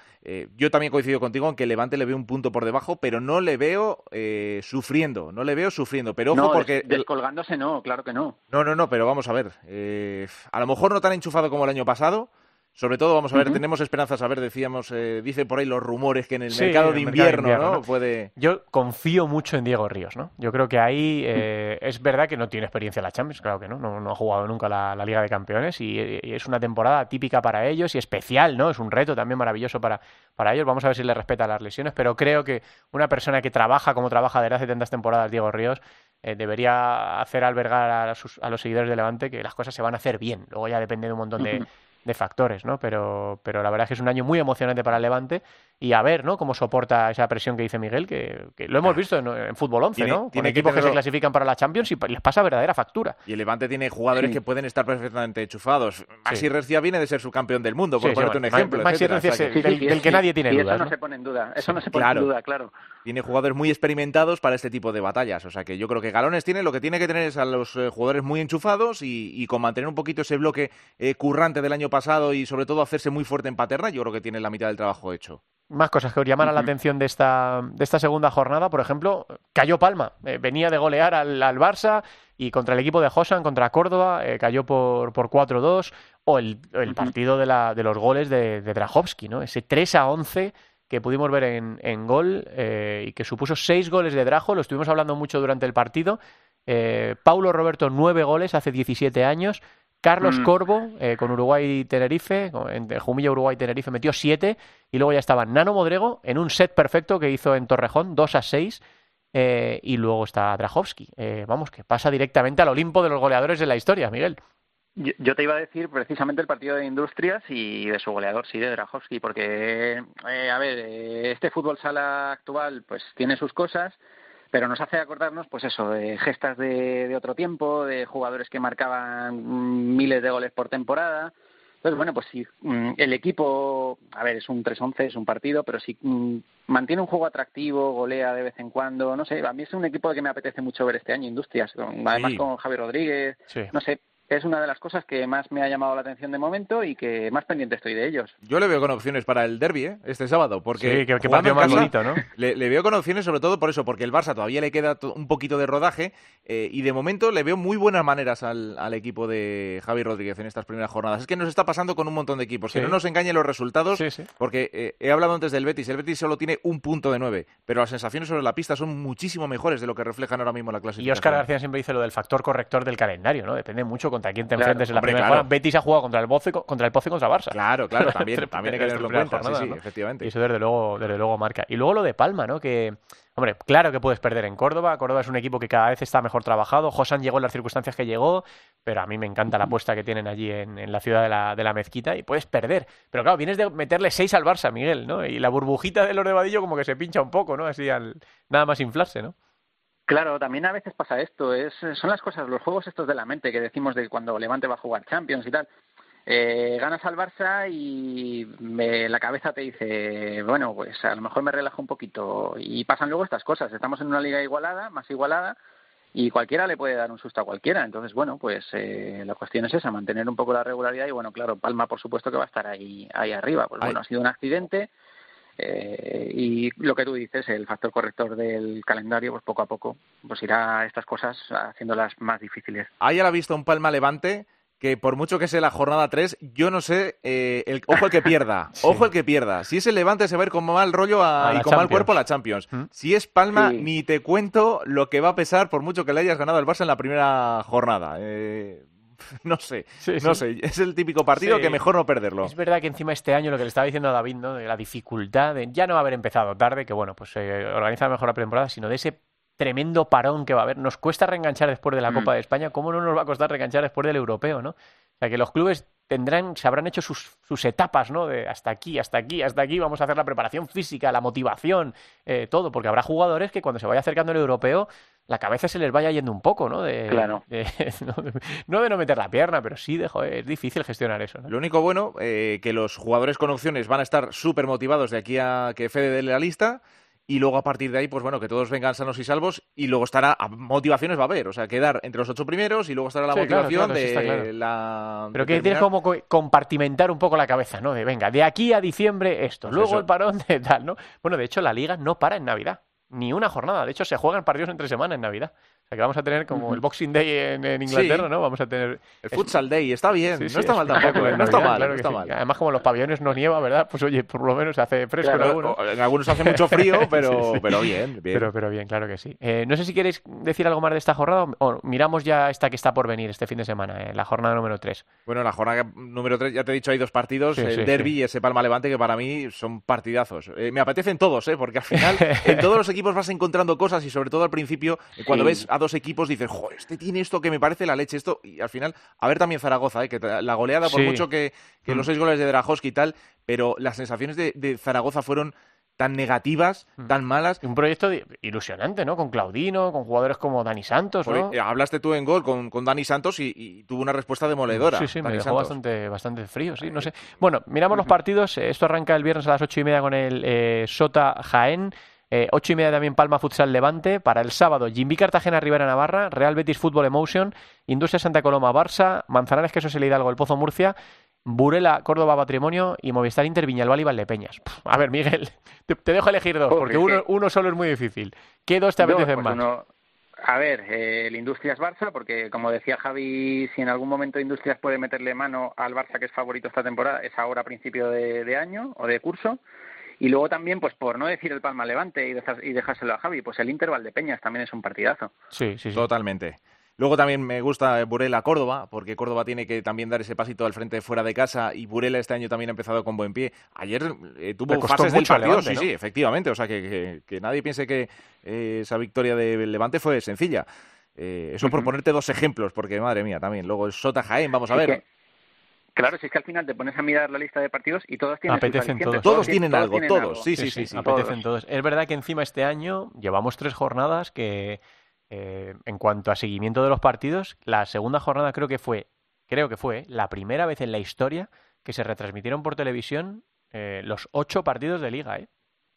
yo también coincido contigo en que Levante le veo un punto por debajo, pero no le veo eh, sufriendo, no le veo sufriendo. Pero ojo porque. descolgándose no, claro que no. No, no, no, pero vamos a ver. Eh, a lo mejor no tan enchufado como el año pasado, Sobre todo, vamos a ver, tenemos esperanzas, a ver, decíamos, eh, dice por ahí los rumores que en el Sí, mercado de el mercado de invierno, ¿no? ¿no? Puede... Yo confío mucho en Diego Ríos, ¿no? Yo creo que ahí eh, es verdad que no tiene experiencia en la Champions, claro que no, no, no ha jugado nunca la, la Liga de Campeones y, y es una temporada típica para ellos y especial, ¿no? Es un reto también maravilloso para, para ellos. Vamos a ver si le respeta las lesiones, pero creo que una persona que trabaja como trabaja desde hace tantas temporadas, Diego Ríos, eh, debería hacer albergar a, sus- a los seguidores de Levante que las cosas se van a hacer bien. Luego ya depende de un montón de, de factores, ¿no? Pero, pero la verdad es que es un año muy emocionante para el Levante y a ver, ¿no? Cómo soporta esa presión que dice Miguel, que, que lo hemos visto en, en fútbol 11, Tiene- ¿no? Con tiene que equipos que, se clasifican para la Champions y les pasa verdadera factura. Y el Levante tiene jugadores Sí. que pueden estar perfectamente enchufados. Maxi Sí. Recia viene de ser subcampeón del mundo, por Sí, ponerte bueno, un ejemplo. Maxi. Recia O sea es el- del- del que nadie tiene y dudas, eso no, ¿no? se pone en duda, eso no se pone claro. en duda, claro. Tiene jugadores muy experimentados para este tipo de batallas. O sea que yo creo que Galones tiene lo que tiene que tener es a los eh, jugadores muy enchufados y, y con mantener un poquito ese bloque eh, currante del año pasado y sobre todo hacerse muy fuerte en paterna, yo creo que tiene la mitad del trabajo hecho. Más cosas que os llamaran la atención de esta, de esta segunda jornada, por ejemplo, cayó Palma, eh, venía de golear al, al Barça y contra el equipo de Josan, contra Córdoba, eh, cayó por, por 4-2, o el, el partido de, la, de los goles de, de Drahovski, ¿no? Ese 3 a 11 que pudimos ver en, en gol eh, y que supuso seis goles de Drajo, lo estuvimos hablando mucho durante el partido. Paulo Roberto, nueve goles hace 17 años. Carlos Mm. Corvo, eh, con Uruguay-Tenerife, Jumilla Uruguay-Tenerife, metió siete. Y luego ya estaba Nano Modrego en un set perfecto que hizo en Torrejón, 2 a 6. eh, y luego está Drahovski. Eh, vamos, que pasa directamente al Olimpo de los goleadores de la historia, Miguel. Yo, yo te iba a decir precisamente el partido de Industrias y de su goleador, sí, de Drahovski, porque, eh, a ver, eh, este fútbol sala actual pues tiene sus cosas, pero nos hace acordarnos, pues eso, de gestas de, de otro tiempo, de jugadores que marcaban mm, miles de goles por temporada. Entonces, bueno, pues si mm, el equipo, a ver, es un 3-11, es un partido, pero si mm, mantiene un juego atractivo, golea de vez en cuando, no sé, a mí es un equipo que me apetece mucho ver este año, Industrias, además Sí. con Javier Rodríguez, Sí. no sé, es una de las cosas que más me ha llamado la atención de momento y que más pendiente estoy de ellos. Yo le veo con opciones para el derby ¿eh? este sábado, porque Sí, que, que más casa, bonito, ¿no? Le, le veo con opciones sobre todo por eso, porque el Barça todavía le queda un poquito de rodaje eh, y de momento le veo muy buenas maneras al, al equipo de Javi Rodríguez en estas primeras jornadas. Es que nos está pasando con un montón de equipos, que no nos engañen los resultados, Sí, sí. porque eh, he hablado antes del Betis, el Betis solo tiene un punto de nueve, pero las sensaciones sobre la pista son muchísimo mejores de lo que reflejan ahora mismo la Y clasificación. Óscar García siempre dice lo del factor corrector del calendario, ¿no? Depende mucho contra quién te Claro, enfrentes en la hombre, primera claro. jornada. Betis ha jugado contra el Pozo y co- contra el Pozo y contra el Barça. Claro, claro, también, también hay que tenerlo en cuenta, sí, jornadas, sí, ¿no? efectivamente. Y eso desde luego, desde luego marca. Y luego lo de Palma, ¿no? Que, hombre, claro que puedes perder en Córdoba. Córdoba es un equipo que cada vez está mejor trabajado. Josan llegó en las circunstancias que llegó, pero a mí me encanta la apuesta que tienen allí en, en la ciudad de la, de la mezquita y puedes perder. Pero claro, vienes de meterle seis al Barça, Miguel, ¿no? Y la burbujita de los de Vadillo como que se pincha un poco, ¿no? Así al nada más inflarse, ¿no? Claro, también a veces pasa esto, es, son las cosas, los juegos estos de la mente que decimos de cuando Levante va a jugar Champions y tal. Eh, ganas al Barça y me- la cabeza te dice, bueno, pues a lo mejor me relajo un poquito. Y pasan luego estas cosas. Estamos en una liga igualada, más igualada, y cualquiera le puede dar un susto a cualquiera. Entonces, bueno, pues eh, la cuestión es esa, mantener un poco la regularidad. Y bueno, claro, Palma, por supuesto, que va a estar ahí, ahí arriba. Pues bueno, ha sido un accidente. Eh, y lo que tú dices, el factor corrector del calendario, pues poco a poco, pues irá estas cosas haciéndolas más difíciles. Hay a la vista un Palma Levante que por mucho que sea la jornada 3, yo no sé, eh, el, ojo el que pierda, Sí. ojo el que pierda. Si es el Levante se va a ir con mal rollo a- A y con mal Champions. cuerpo a la Champions. ¿Mm? Si es Palma, Sí. ni te cuento lo que va a pesar por mucho que le hayas ganado al Barça en la primera jornada. Eh, no sé, Sí, no sí. sé. Es el típico partido Sí. que mejor no perderlo. Es verdad que encima este año lo que le estaba diciendo a David, ¿no? De la dificultad de ya no haber empezado tarde, que bueno, pues eh, organiza mejor la pretemporada, sino de ese tremendo parón que va a haber. Nos cuesta reenganchar después de la Mm. Copa de España, ¿cómo no nos va a costar reenganchar después del europeo, no? O sea, que los clubes tendrán, se habrán hecho sus, sus etapas, ¿no? De hasta aquí, hasta aquí, hasta aquí, vamos a hacer la preparación física, la motivación, eh, todo, porque habrá jugadores que cuando se vaya acercando el europeo, la cabeza se les vaya yendo un poco, ¿no? De, Claro. de- no, de, no de no meter la pierna, pero sí, de, joder, es difícil gestionar eso, ¿no? Lo único bueno, eh, que los jugadores con opciones van a estar súper motivados de aquí a que Fede dé la lista. Y luego a partir de ahí, pues bueno, que todos vengan sanos y salvos. Y luego estará, a- motivaciones va a haber. O sea, quedar entre los ocho primeros y luego estará la Sí, claro, motivación claro, sí, está de claro. la. Pero que tienes como co- compartimentar un poco la cabeza, ¿no? De venga, de aquí a diciembre esto, Pues luego eso. el parón de tal, ¿no? Bueno, de hecho la liga no para en Navidad, ni una jornada. De hecho se juegan partidos entre semana en Navidad. Sea, que vamos a tener como el Boxing Day en, en Inglaterra, Sí. ¿no? Vamos a tener... El Futsal Day, está bien, Sí, sí, no está es mal tampoco, ¿eh? no está mal, claro no está mal. Además, como en los pabellones no nieva, ¿verdad? Pues oye, por lo menos hace fresco en Claro. alguno. O- En algunos hace mucho frío, pero, pero bien, bien. Pero, pero bien, claro que sí. Eh, no sé si queréis decir algo más de esta jornada o miramos ya esta que está por venir este fin de semana, eh, la jornada número 3. Bueno, la jornada número 3, ya te he dicho, hay dos partidos, el derby y ese Palma Levante, que para mí son partidazos. Eh, me apetecen todos, ¿eh? porque al final en todos los equipos vas encontrando cosas y sobre todo al principio, cuando ves a dos equipos dices, joder, este tiene esto que me parece la leche, esto, y al final, a ver también Zaragoza, ¿eh? que la goleada, por Sí. mucho que, que Mm. los seis goles de Drajowski y tal, pero las sensaciones de, de Zaragoza fueron tan negativas, Mm. tan malas. Un proyecto ilusionante, ¿no? Con Claudino, con jugadores como Dani Santos, ¿no? Hablaste tú en gol con, con Dani Santos y, y tuvo una respuesta demoledora. Sí, sí, me dejó Santos. bastante, bastante frío, sí, no sé. Bueno, miramos los partidos. eh, Esto arranca el viernes a las ocho y media con el eh, Sota Jaén. Eh, ocho y media también Palma Futsal Levante. Para el sábado, Jimbi Cartagena Rivera Navarra, Real Betis Fútbol Emotion, Industria Santa Coloma Barça, Manzanares Quesos El Hidalgo, El Pozo Murcia, Burela Córdoba Patrimonio y Movistar Inter Viñalbal y Valdepeñas. Pff, A ver, Miguel, te, te dejo elegir dos, porque uno, uno solo es muy difícil. ¿Qué dos te apetecen pues más? uno- a ver, eh, el Industrias Barça, porque como decía Javi, si en algún momento Industrias puede meterle mano al Barça, que es favorito esta temporada, es ahora a principio de, de año o de curso. Y luego también, pues por no decir el Palma Levante y, dejar- y dejárselo a Javi, pues el Inter Valdepeñas también es un partidazo. Sí, sí, sí. Totalmente. Luego también me gusta eh, Burela Córdoba, porque Córdoba tiene que también dar ese pasito al frente fuera de casa y Burela este año también ha empezado con buen pie. Ayer eh, tuvo fases del partido, Levante, sí, ¿no? sí, efectivamente. O sea, que, que- que nadie piense que eh, esa victoria de Levante fue sencilla. Eh, eso por ponerte dos ejemplos, porque madre mía, también. Luego el Sota Jaén, vamos a Es ver. Claro, si es que al final te pones a mirar la lista de partidos y todos tienen Apetecen todos. Todos tienen algo, tienen todos, algo. sí, sí, sí. sí. apetecen todos. todos. Es verdad que encima este año llevamos tres jornadas que, eh, en cuanto a seguimiento de los partidos, la segunda jornada creo que fue, creo que fue la primera vez en la historia que se retransmitieron por televisión eh, los ocho partidos de liga, ¿eh?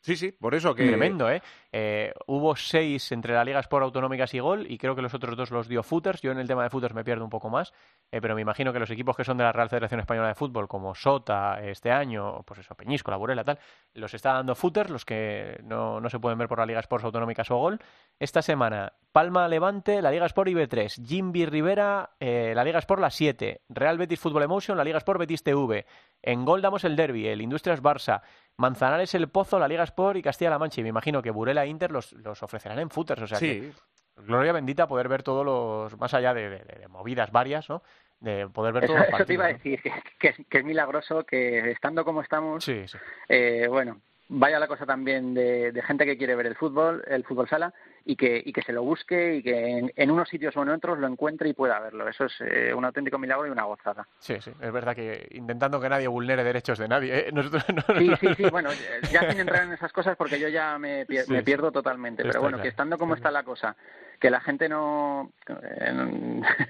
Sí, sí, por eso que... Tremendo, ¿eh? Eh, Hubo seis entre la Liga Sport Autonómicas y Gol y creo que los otros dos los dio Footers. Yo en el tema de Footers me pierdo un poco más, eh, pero me imagino que los equipos que son de la Real Federación Española de Fútbol, como Sota este año, pues eso, Peñisco, La Burela, tal, los está dando Footers, los que no, no se pueden ver por la Liga Sports Autonómicas o Gol. Esta semana, Palma Levante, la Liga Sport IB3, Jimby Rivera, eh, la Liga Sport la 7, Real Betis Fútbol Emotion, la Liga Sport Betis TV. En Gol damos el derby, el Industrias Barça, Manzanares el Pozo, la Liga Sport y Castilla-La Mancha. Y me imagino que Burela e Inter los, los ofrecerán en footers. O sea que, Sí, gloria bendita poder ver todos los, más allá de, de- de movidas varias, ¿no? De poder ver Eso, todos los eso te iba a partidos, decir, que, que es, que es milagroso que estando como estamos. Sí, sí. eh, bueno, vaya la cosa también de, de gente que quiere ver el fútbol, el fútbol sala, y que, y que se lo busque y que en, en unos sitios o en otros lo encuentre y pueda verlo. Eso es eh, un auténtico milagro y una gozada. Sí, sí. Es verdad que intentando que nadie vulnere derechos de nadie. ¿eh? Nosotros no- Sí, no- sí, sí, bueno, ya sin entrar en esas cosas porque yo ya me, pier- Sí, me pierdo totalmente. Pero bueno, claro. que estando como está la cosa, que la gente no... eh,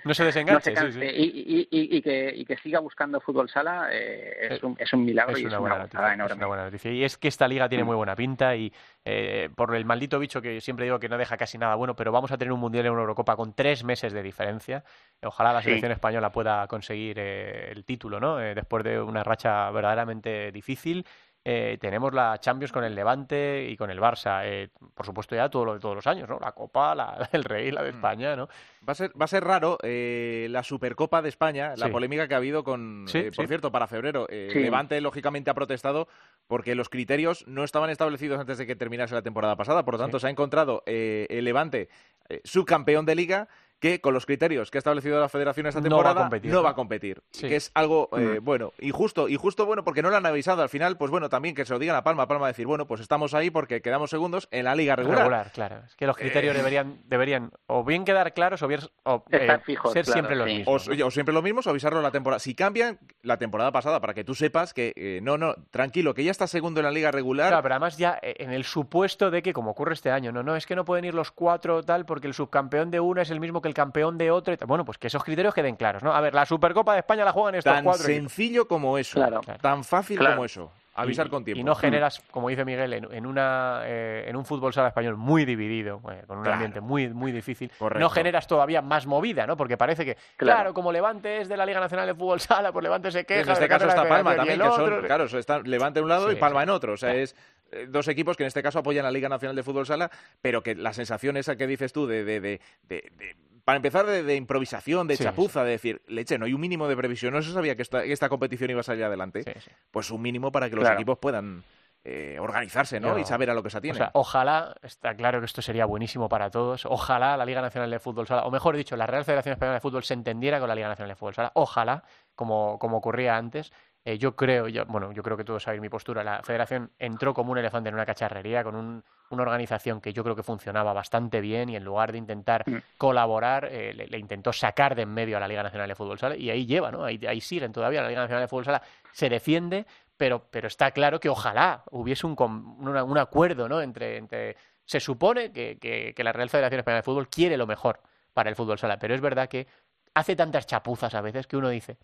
No se no desenganche, se sí, sí. Y, y- que, y que siga buscando fútbol sala eh, es, un, es un milagro Es y una es buena una noticia, gozada es enorme. una buena noticia. Y es que esta liga tiene Mm. muy buena pinta y eh, por el maldito bicho que siempre digo que no deja casi nada bueno, pero vamos a tener un Mundial y una Eurocopa con tres meses de diferencia. Ojalá la Sí. selección española pueda conseguir eh, el título, ¿no? Eh, después de una racha verdaderamente difícil. Eh, tenemos la Champions con el Levante y con el Barça. Eh, por supuesto, ya todo lo de todos los años, ¿no? La Copa, la del Rey, la de Mm. España, ¿no? Va a ser, va a ser raro eh, la Supercopa de España, la Sí. polémica que ha habido con, Sí, eh, por sí. cierto, para febrero. eh, Sí. Levante, lógicamente, ha protestado porque los criterios no estaban establecidos antes de que terminase la temporada pasada. Por lo tanto, Sí. se ha encontrado eh, el Levante eh, subcampeón de liga que con los criterios que ha establecido la federación esta No va a temporada competir, no va a competir. Sí. Que es algo, eh, Mm. bueno, injusto. Injusto, bueno, porque no lo han avisado. Al final, pues bueno, también que se lo digan a Palma. A Palma decir, bueno, pues estamos ahí porque quedamos segundos en la liga regular. claro. Es que los criterios Eh. deberían, deberían o bien quedar claros o, bien, o, eh, fijos, ser claro, siempre los sí. mismos. O, o siempre lo mismo, o avisarlo la temporada. Si cambian la temporada pasada, para que tú sepas que eh, no, no, tranquilo, que ya está segundo en la liga regular. Claro, pero además ya en el supuesto de que, como ocurre este año, no, no, es que no pueden ir los cuatro tal porque el subcampeón de una es el mismo que el campeón de otro. y. Bueno, pues que esos criterios queden claros, ¿no? A ver, la Supercopa de España la juegan estos tan cuatro equipos. sencillo como eso. Claro. Tan fácil Claro. como eso. Avisar y, con tiempo. Y no generas, como dice Miguel, en, en una, eh, en un fútbol sala español muy dividido, eh, con un Claro. ambiente muy, muy difícil, Correcto. no generas todavía más movida, ¿no? Porque parece que, claro, Claro. como Levante es de la Liga Nacional de Fútbol Sala, pues Levante se queja. en este caso está Palma también, que son, claro, se está Levante en un lado Sí, y Palma sí. en otro. O sea, Claro. es, eh, dos equipos que en este caso apoyan la Liga Nacional de Fútbol Sala, pero que la sensación esa que dices tú de, de, de, de para empezar, de, improvisación, de chapuza, de decir, leche, no hay un mínimo de previsión, no se sabía que esta, esta competición iba a salir adelante, pues un mínimo para que los equipos puedan eh, organizarse ¿no? y saber a lo que se atiene. ojalá, está claro que esto sería buenísimo para todos, ojalá la Liga Nacional de Fútbol Sala, o mejor dicho, la Real Federación Española de Fútbol se entendiera con la Liga Nacional de Fútbol Sala, ojalá, como, como ocurría antes, eh, yo creo, bueno, yo creo que todos sabéis mi postura. La federación entró como un elefante en una cacharrería con una organización que yo creo que funcionaba bastante bien y en lugar de intentar mm. colaborar, eh, le, intentó sacar de en medio a la Liga Nacional de Fútbol Sala y ahí lleva, ¿no? Ahí, ahí siguen todavía. La Liga Nacional de Fútbol Sala se defiende, pero, pero está claro que ojalá hubiese un, un acuerdo, ¿no? Entre, entre se supone que, que, que la Real Federación Española de Fútbol quiere lo mejor para el fútbol sala, pero es verdad que hace tantas chapuzas a veces que uno dice,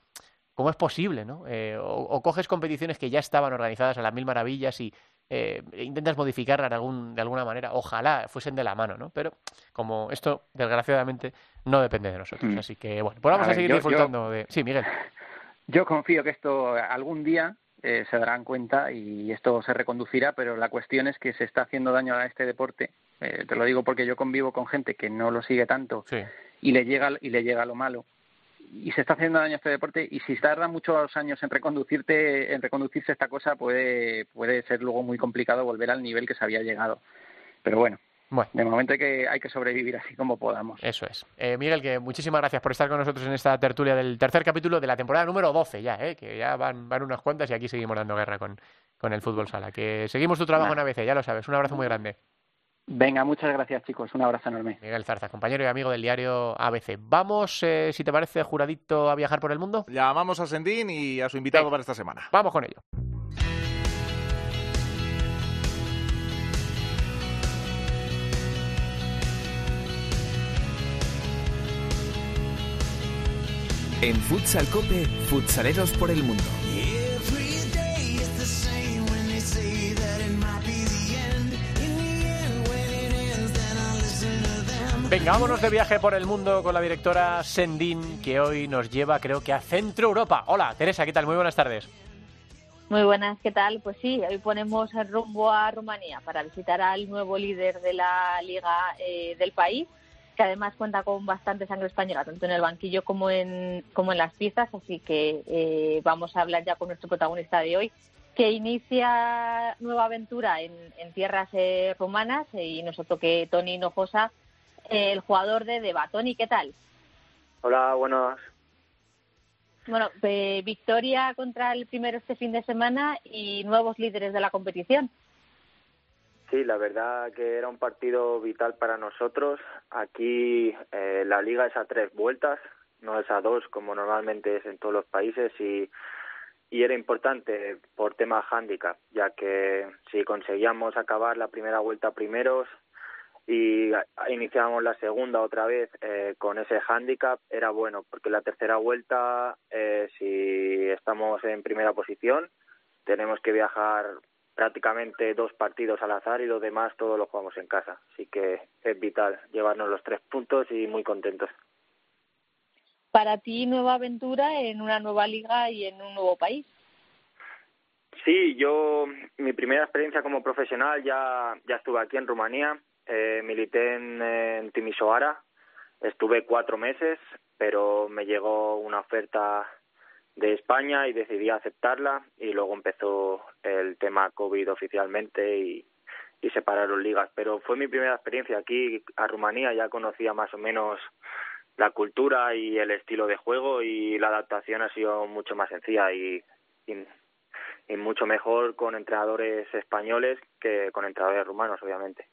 ¿Cómo es posible, no? Eh, o, coges competiciones que ya estaban organizadas a las mil maravillas y eh, intentas modificarlas de, algún, de alguna manera. Ojalá fuesen de la mano, ¿no? Pero como esto, desgraciadamente, no depende de nosotros. Mm. Así que, bueno, pues vamos a, seguir disfrutando de... Sí, Miguel. Yo confío que esto algún día eh, se darán cuenta y esto se reconducirá, pero la cuestión es que se está haciendo daño a este deporte. te lo digo porque yo convivo con gente que no lo sigue tanto y le llega y le llega lo malo y se está haciendo daño a este deporte y si tarda muchos años en reconducirte en reconducirse esta cosa puede puede ser luego muy complicado volver al nivel que se había llegado pero bueno bueno. De momento hay que, hay que sobrevivir así como podamos. Eso es. Eh, Miguel, que muchísimas gracias por estar con nosotros en esta tertulia del tercer capítulo de la temporada número 12 ya, eh, que ya van, van unas cuantas y aquí seguimos dando guerra con, con el fútbol sala. Que seguimos tu trabajo en ABC, ya lo sabes. Un abrazo muy grande. Venga, muchas gracias chicos, un abrazo enorme. Miguel Zarza, compañero y amigo del diario ABC. Vamos, eh, si te parece, juradito a viajar por el mundo. Llamamos a Sendín y a su invitado para esta semana. Vamos con ello. En Futsal Cope, futsaleros por el mundo. Venga, vámonos de viaje por el mundo con la directora Sendin, que hoy nos lleva, creo que a Centro Europa. Hola, Teresa, ¿qué tal? Muy buenas tardes. Muy buenas, ¿qué tal? Pues sí, hoy ponemos el rumbo a Rumanía para visitar al nuevo líder de la liga eh, del país, que además cuenta con bastante sangre española, tanto en el banquillo como en, como en las piezas, así que eh, vamos a hablar ya con nuestro protagonista de hoy, que inicia nueva aventura en, tierras eh, rumanas y nosotros que Tony Hinojosa el jugador de Deva. Tony, ¿qué tal? Hola, buenas. Bueno, victoria contra el primero este fin de semana y nuevos líderes de la competición. Sí, la verdad que era un partido vital para nosotros. Aquí eh, la liga es a tres vueltas, no es a dos como normalmente es en todos los países y, y era importante por tema handicap, ya que si conseguíamos acabar la primera vuelta primeros, y iniciamos la segunda otra vez eh, con ese hándicap. Era bueno porque la tercera vuelta eh, si estamos en primera posición tenemos que viajar prácticamente dos partidos al azar y lo demás todo lo jugamos en casa. Así que es vital llevarnos los tres puntos y muy contentos. Para ti nueva aventura en una nueva liga y en un nuevo país. Sí yo mi primera experiencia como profesional ya ya estuve aquí en Rumanía eh, milité en, Timisoara, estuve cuatro meses, pero me llegó una oferta de España y decidí aceptarla y luego empezó el tema COVID oficialmente y, y separaron ligas. Pero fue mi primera experiencia aquí a Rumanía, ya conocía más o menos la cultura y el estilo de juego y la adaptación ha sido mucho más sencilla y mucho mejor con entrenadores españoles que con entrenadores rumanos, obviamente.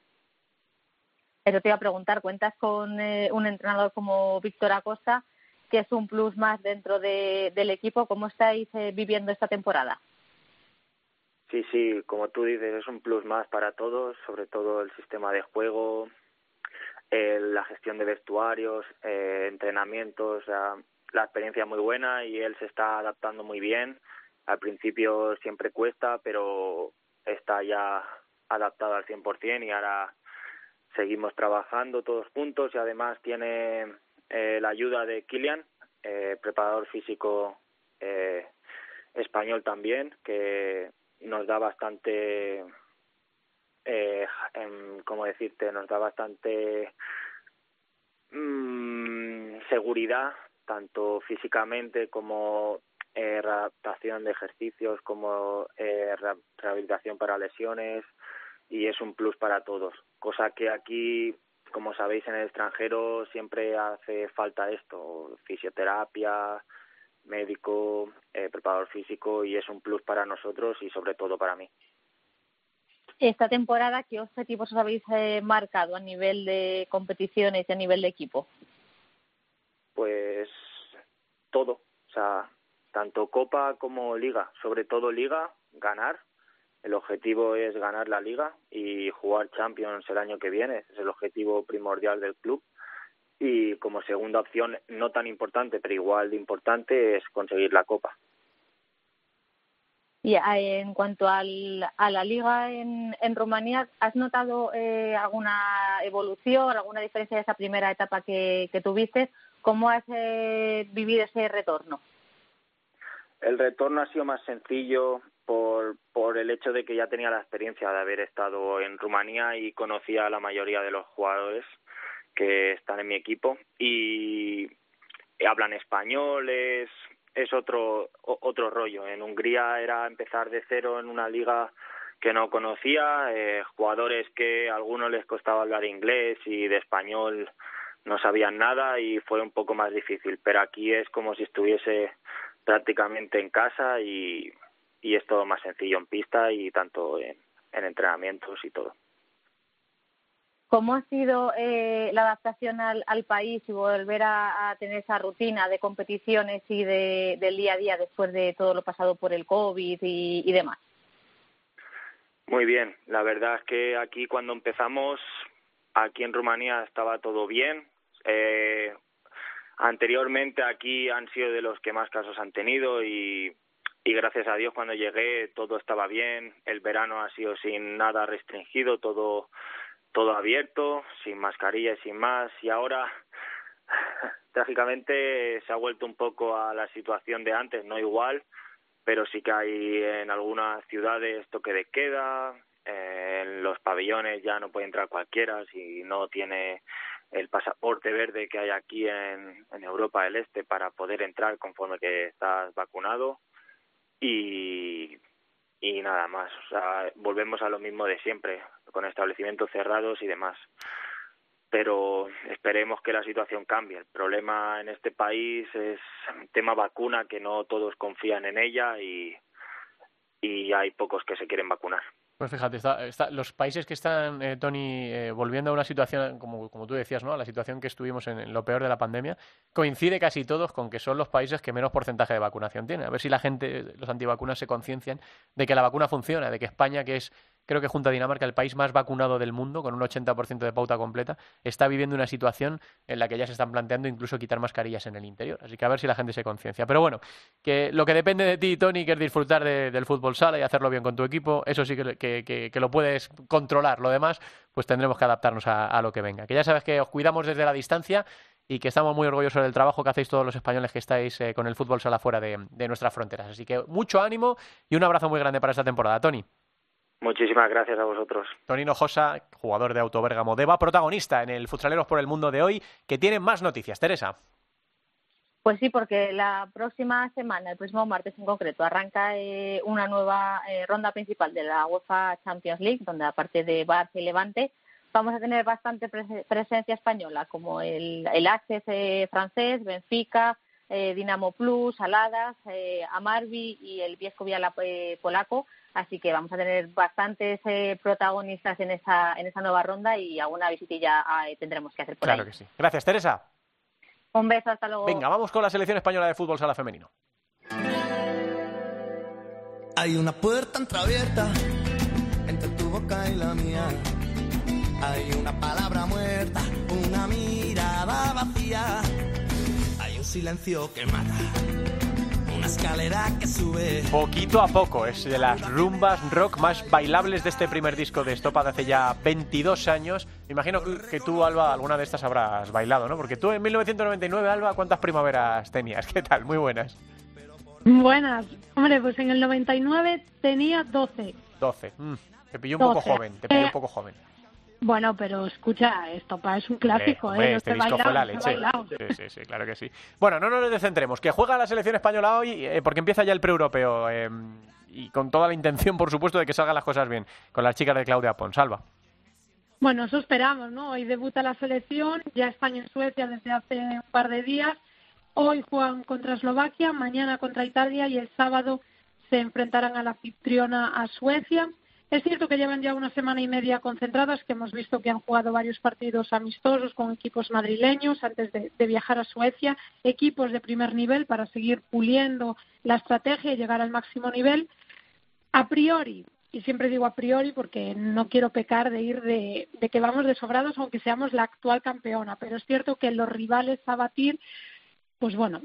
Eso te iba a preguntar, ¿cuentas con eh, un entrenador como Víctor Acosta, que es un plus más dentro del equipo? ¿Cómo estáis eh, viviendo esta temporada? Sí, sí, como tú dices, es un plus más para todos, sobre todo el sistema de juego, la gestión de vestuarios, eh, entrenamientos, la experiencia muy buena y él se está adaptando muy bien. Al principio siempre cuesta, pero está ya adaptado al 100% y ahora seguimos trabajando todos juntos y además tiene eh, la ayuda de Kilian, eh, preparador físico eh, español también, que nos da bastante eh, em, como decirte, nos da bastante mm, seguridad, tanto físicamente como eh, adaptación de ejercicios, como eh, rehabilitación para lesiones, y es un plus para todos. Cosa que aquí, como sabéis, en el extranjero siempre hace falta esto, fisioterapia, médico, eh, preparador físico, y es un plus para nosotros y sobre todo para mí. Esta temporada, ¿qué objetivos os habéis eh, marcado a nivel de competiciones y a nivel de equipo? Pues todo, o sea, tanto Copa como Liga, sobre todo Liga, ganar. El objetivo es ganar la Liga y jugar Champions el año que viene, es el objetivo primordial del club. Y como segunda opción, no tan importante, pero igual de importante, es conseguir la Copa. Y eh, en cuanto al, a la liga en, en Rumanía, ¿has notado eh, alguna evolución, alguna diferencia de esa primera etapa que, que tuviste? ¿Cómo has eh, vivido ese retorno? El retorno ha sido más sencillo por, por el hecho de que ya tenía la experiencia de haber estado en Rumanía y conocía a la mayoría de los jugadores que están en mi equipo y hablan españoles, es otro otro rollo. En Hungría era empezar de cero en una liga que no conocía, eh, jugadores que a algunos les costaba hablar inglés y de español no sabían nada y fue un poco más difícil. Pero aquí es como si estuviese prácticamente en casa y, y es todo más sencillo en pista y tanto en entrenamientos y todo. ¿Cómo ha sido eh, la adaptación al, país y volver a, tener esa rutina de competiciones y de, del día a día después de todo lo pasado por el COVID y, demás? Muy bien, la verdad es que aquí cuando empezamos, aquí en Rumanía estaba todo bien. Eh, anteriormente aquí han sido de los que más casos han tenido y, y gracias a Dios cuando llegué todo estaba bien. El verano ha sido sin nada restringido, todo todo abierto, sin mascarilla y sin más, y ahora trágicamente se ha vuelto un poco a la situación de antes, no igual, pero sí que hay en algunas ciudades toque de queda, en los pabellones ya no puede entrar cualquiera si no tiene el pasaporte verde que hay aquí en, en Europa del Este para poder entrar conforme que estás vacunado y y nada más. O sea, volvemos a lo mismo de siempre, con establecimientos cerrados y demás. Pero esperemos que la situación cambie. El problema en este país es tema vacuna, que no todos confían en ella y, y hay pocos que se quieren vacunar. Pues fíjate, está, los países que están, eh, Tony, eh, volviendo a una situación, como, como tú decías, ¿no? a la situación que estuvimos en, lo peor de la pandemia, coincide casi todos con que son los países que menos porcentaje de vacunación tienen. A ver si la gente, los antivacunas, se conciencian de que la vacuna funciona, de que España, que es creo que junto a Dinamarca, el país más vacunado del mundo, con un 80% de pauta completa, está viviendo una situación en la que ya se están planteando incluso quitar mascarillas en el interior. Así que a ver si la gente se conciencia. Pero bueno, que lo que depende de ti, Tony, que es disfrutar del fútbol sala y hacerlo bien con tu equipo, eso sí que, lo puedes controlar. Lo demás, pues tendremos que adaptarnos a, lo que venga. Que ya sabes que os cuidamos desde la distancia y que estamos muy orgullosos del trabajo que hacéis todos los españoles que estáis eh, con el fútbol sala fuera de, de nuestras fronteras. Así que mucho ánimo y un abrazo muy grande para esta temporada, Tony. Muchísimas gracias a vosotros. Tonino Josa, jugador de Auto Bergamo Deva, protagonista en el Futsaleros por el Mundo de hoy, que tiene más noticias. Teresa. Pues sí, porque la próxima semana, el próximo martes en concreto, arranca eh, una nueva eh, ronda principal de la UEFA Champions League, donde aparte de Barça y Levante, vamos a tener bastante presencia española, como el, el Access eh, francés, Benfica, Dinamo Plus, Aladas, Amarvi y el Viesco Viala polaco Así que vamos a tener bastantes eh, protagonistas en esa, en esa nueva ronda y alguna visitilla eh, tendremos que hacer por claro que sí. Gracias, Teresa. Un beso, hasta luego. Venga, vamos con la selección española de fútbol sala femenino. Hay una puerta entreabierta entre tu boca y la mía. Hay una palabra muerta, una mirada vacía. Hay un silencio que mata escalera que sube. Poquito a poco, es de las rumbas rock más bailables de este primer disco de Estopa de hace ya 22 años. Me imagino que tú, Alba, alguna de estas habrás bailado, ¿no? Porque tú en 1999, Alba, ¿cuántas primaveras tenías? ¿Qué tal? Muy buenas. Buenas. Hombre, pues en el 99 tenía 12. 12. Mm. Te pilló un poco 12. joven, te pilló Eh, un poco joven. Bueno, pero escucha, Estopa es un clásico, Hombre, ¿eh? No este se disco fue la leche. sí, sí, claro que sí. Bueno, no nos descentremos, que juega la selección española hoy eh, porque empieza ya el pre-europeo eh, y con toda la intención, por supuesto, de que salgan las cosas bien con las chicas de Claudia Ponsalva. Bueno, eso esperamos, ¿no? Hoy debuta la selección, ya España y Suecia desde hace un par de días. Hoy juegan contra Eslovaquia, mañana contra Italia y el sábado se enfrentarán a la anfitriona a Suecia. Es cierto que llevan ya una semana y media concentradas, que hemos visto que han jugado varios partidos amistosos con equipos madrileños antes de, viajar a Suecia, equipos de primer nivel para seguir puliendo la estrategia y llegar al máximo nivel. A priori, y siempre digo a priori porque no quiero pecar de ir de, de que vamos de sobrados aunque seamos la actual campeona, pero es cierto que los rivales a batir, pues bueno,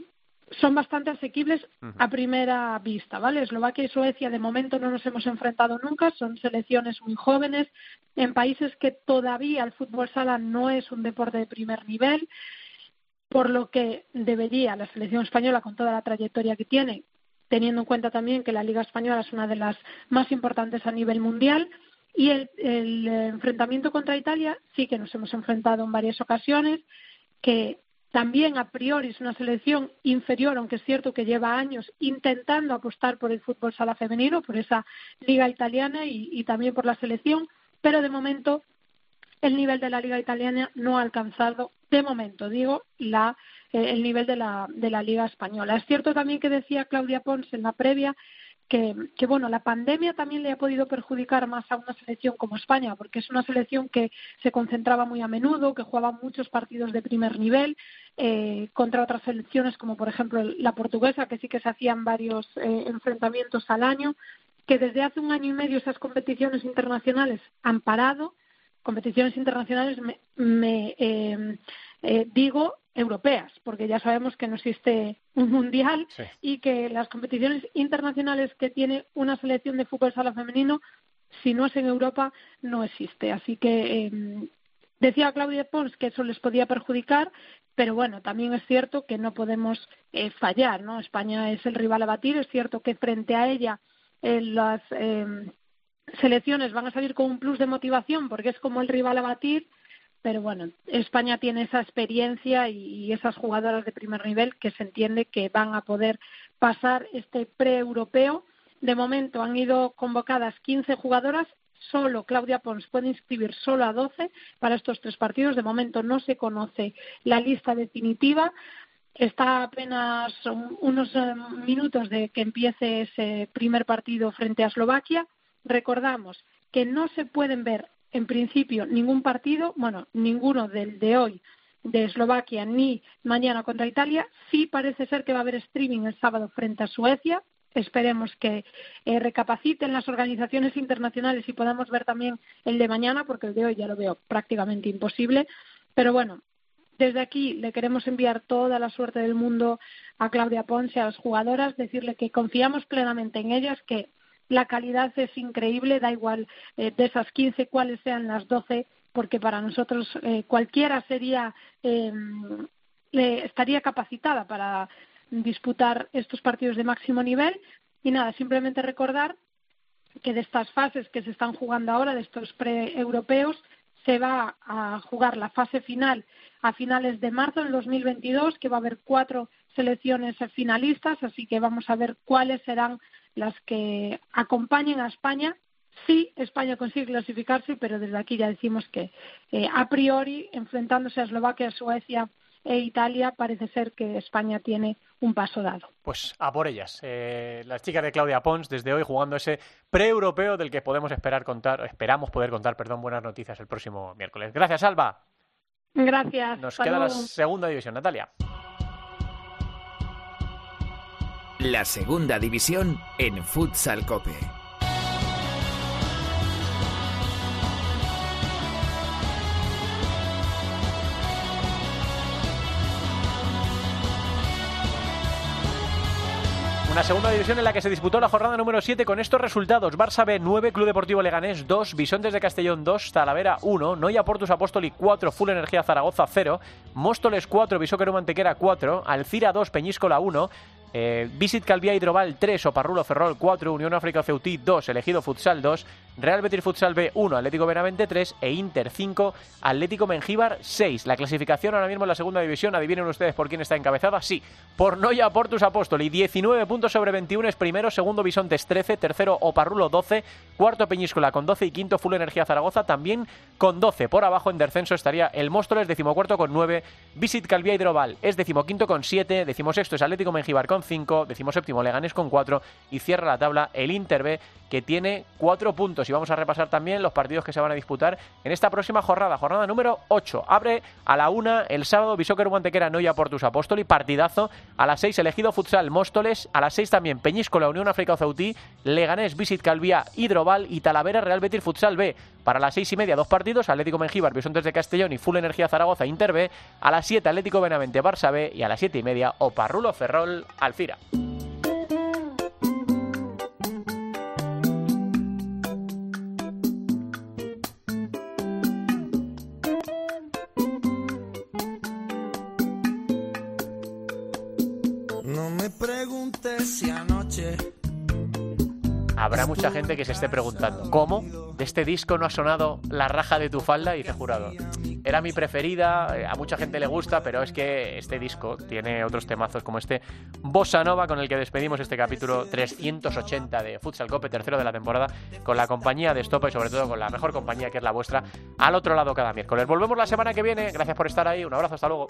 son bastante asequibles a primera vista, ¿vale? Eslovaquia y Suecia de momento no nos hemos enfrentado nunca, son selecciones muy jóvenes en países que todavía el fútbol sala no es un deporte de primer nivel, por lo que debería la selección española con toda la trayectoria que tiene teniendo en cuenta también que la Liga Española es una de las más importantes a nivel mundial. Y el, el eh, enfrentamiento contra Italia sí que nos hemos enfrentado en varias ocasiones, que también a priori es una selección inferior, aunque es cierto que lleva años intentando apostar por el fútbol sala femenino, por esa liga italiana y, y también por la selección, pero de momento el nivel de la liga italiana no ha alcanzado, de momento digo, la, eh, el nivel de la, de la liga española. Es cierto también que decía Claudia Pons en la previa que, que, bueno, la pandemia también le ha podido perjudicar más a una selección como España, porque es una selección que se concentraba muy a menudo, que jugaba muchos partidos de primer nivel eh, contra otras selecciones, como por ejemplo la portuguesa, que sí que se hacían varios eh, enfrentamientos al año, que desde hace un año y medio esas competiciones internacionales han parado. Competiciones internacionales me, me eh, eh, digo europeas, porque ya sabemos que no existe un mundial Sí. y que las competiciones internacionales que tiene una selección de fútbol sala femenino, si no es en Europa, no existe. Así que eh, decía Claudia Pons que eso les podía perjudicar, pero bueno, también es cierto que no podemos eh, fallar, ¿no? España es el rival a batir, es cierto que frente a ella eh, las eh, selecciones van a salir con un plus de motivación porque es como el rival a batir, pero bueno, España tiene esa experiencia y, esas jugadoras de primer nivel que se entiende que van a poder pasar este pre-europeo. De momento han ido convocadas 15 jugadoras, solo Claudia Pons puede inscribir solo a 12 para estos tres partidos. De momento no se conoce la lista definitiva. Está apenas un- unos eh, minutos de que empiece ese primer partido frente a Eslovaquia. Recordamos que no se pueden ver en principio ningún partido, bueno, ninguno del de hoy de Eslovaquia ni mañana contra Italia. Sí parece ser que va a haber streaming el sábado frente a Suecia. Esperemos que eh, recapaciten las organizaciones internacionales y podamos ver también el de mañana, porque el de hoy ya lo veo prácticamente imposible. Pero bueno, desde aquí le queremos enviar toda la suerte del mundo a Claudia Ponce, a las jugadoras, decirle que confiamos plenamente en ellas, que la calidad es increíble, da igual eh, de esas 15 cuáles sean las 12, porque para nosotros eh, cualquiera sería eh, estaría capacitada para disputar estos partidos de máximo nivel. Y nada, simplemente recordar que de estas fases que se están jugando ahora, de estos pre-europeos, se va a jugar la fase final a finales de marzo del 2022, que va a haber cuatro selecciones finalistas, así que vamos a ver cuáles serán las que acompañen a España. Sí, España consigue clasificarse, pero desde aquí ya decimos que eh, a priori, enfrentándose a Eslovaquia, Suecia e Italia, parece ser que España tiene un paso dado. Pues a por ellas. Eh, las chicas de Claudia Pons desde hoy jugando ese pre-europeo del que podemos esperar contar, esperamos poder contar, perdón, buenas noticias el próximo miércoles. Gracias, Alba. Gracias. Nos queda la segunda división, Natalia. La segunda división en Futsal Cope. Una segunda división en la que se disputó la jornada número 7 con estos resultados. Barça B 9, Club Deportivo Leganés 2, Bisontes de Castellón 2, Talavera 1, Noia Portus Apóstoli 4, Full Energía Zaragoza 0, Móstoles 4, Bisóquero Mantequera 4, Alcira 2, Peñíscola 1, eh, Visit Calvía Hidroval 3, Oparrulo Ferrol 4, Unión África Ceutí 2, Elegido Futsal 2, Real Betis Futsal B 1, Atlético Benavente 3 e Inter 5, Atlético Mengíbar 6. La clasificación ahora mismo en la segunda división, adivinen ustedes por quién está encabezada, sí, por Noya Portus Apóstoli, 19 puntos sobre 21 es primero, segundo Bisontes 13, tercero Oparrulo 12, cuarto Peñíscola con 12 y quinto Full Energía Zaragoza también con 12. Por abajo en descenso estaría el Móstoles, decimocuarto con 9, Visit Calvía Hidrobal es decimoquinto con 7, decimosexto es Atlético Mengíbar con 5, decimoséptimo Leganés con 4 y cierra la tabla el Inter B que tiene 4 puntos. Y vamos a repasar también los partidos que se van a disputar en esta próxima jornada, jornada número 8. Abre a la 1 el sábado Bisóquer Guantequera Noya Portus Apóstoli, partidazo. A las 6 elegido Futsal Móstoles, a las 6 también la Unión África Ceutí, Leganés Visit Calvía Hidrobal y Talavera Real Betis Futsal B. Para las 6 y media dos partidos, Atlético Mengíbar, Bisontes de Castellón y Full Energía Zaragoza Inter. A las 7 Atlético Benavente Barça B y a las 7 y media Oparrulo Ferrol Alfira. Mucha gente que se esté preguntando, ¿cómo? ¿De este disco no ha sonado La raja de tu falda? Y te jurado, era mi preferida, eh, a mucha gente le gusta, pero es que este disco tiene otros temazos como este Bossa Nova con el que despedimos este capítulo 380 de Futsal Cope, tercero de la temporada, con la compañía de Stopa y sobre todo con la mejor compañía que es la vuestra, al otro lado cada miércoles. Volvemos la semana que viene, gracias por estar ahí, un abrazo, hasta luego.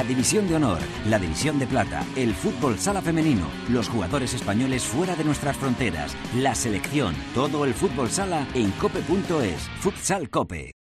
La División de Honor, la División de Plata, el fútbol sala femenino, los jugadores españoles fuera de nuestras fronteras, la selección, todo el fútbol sala en cope.es, Futsal Cope.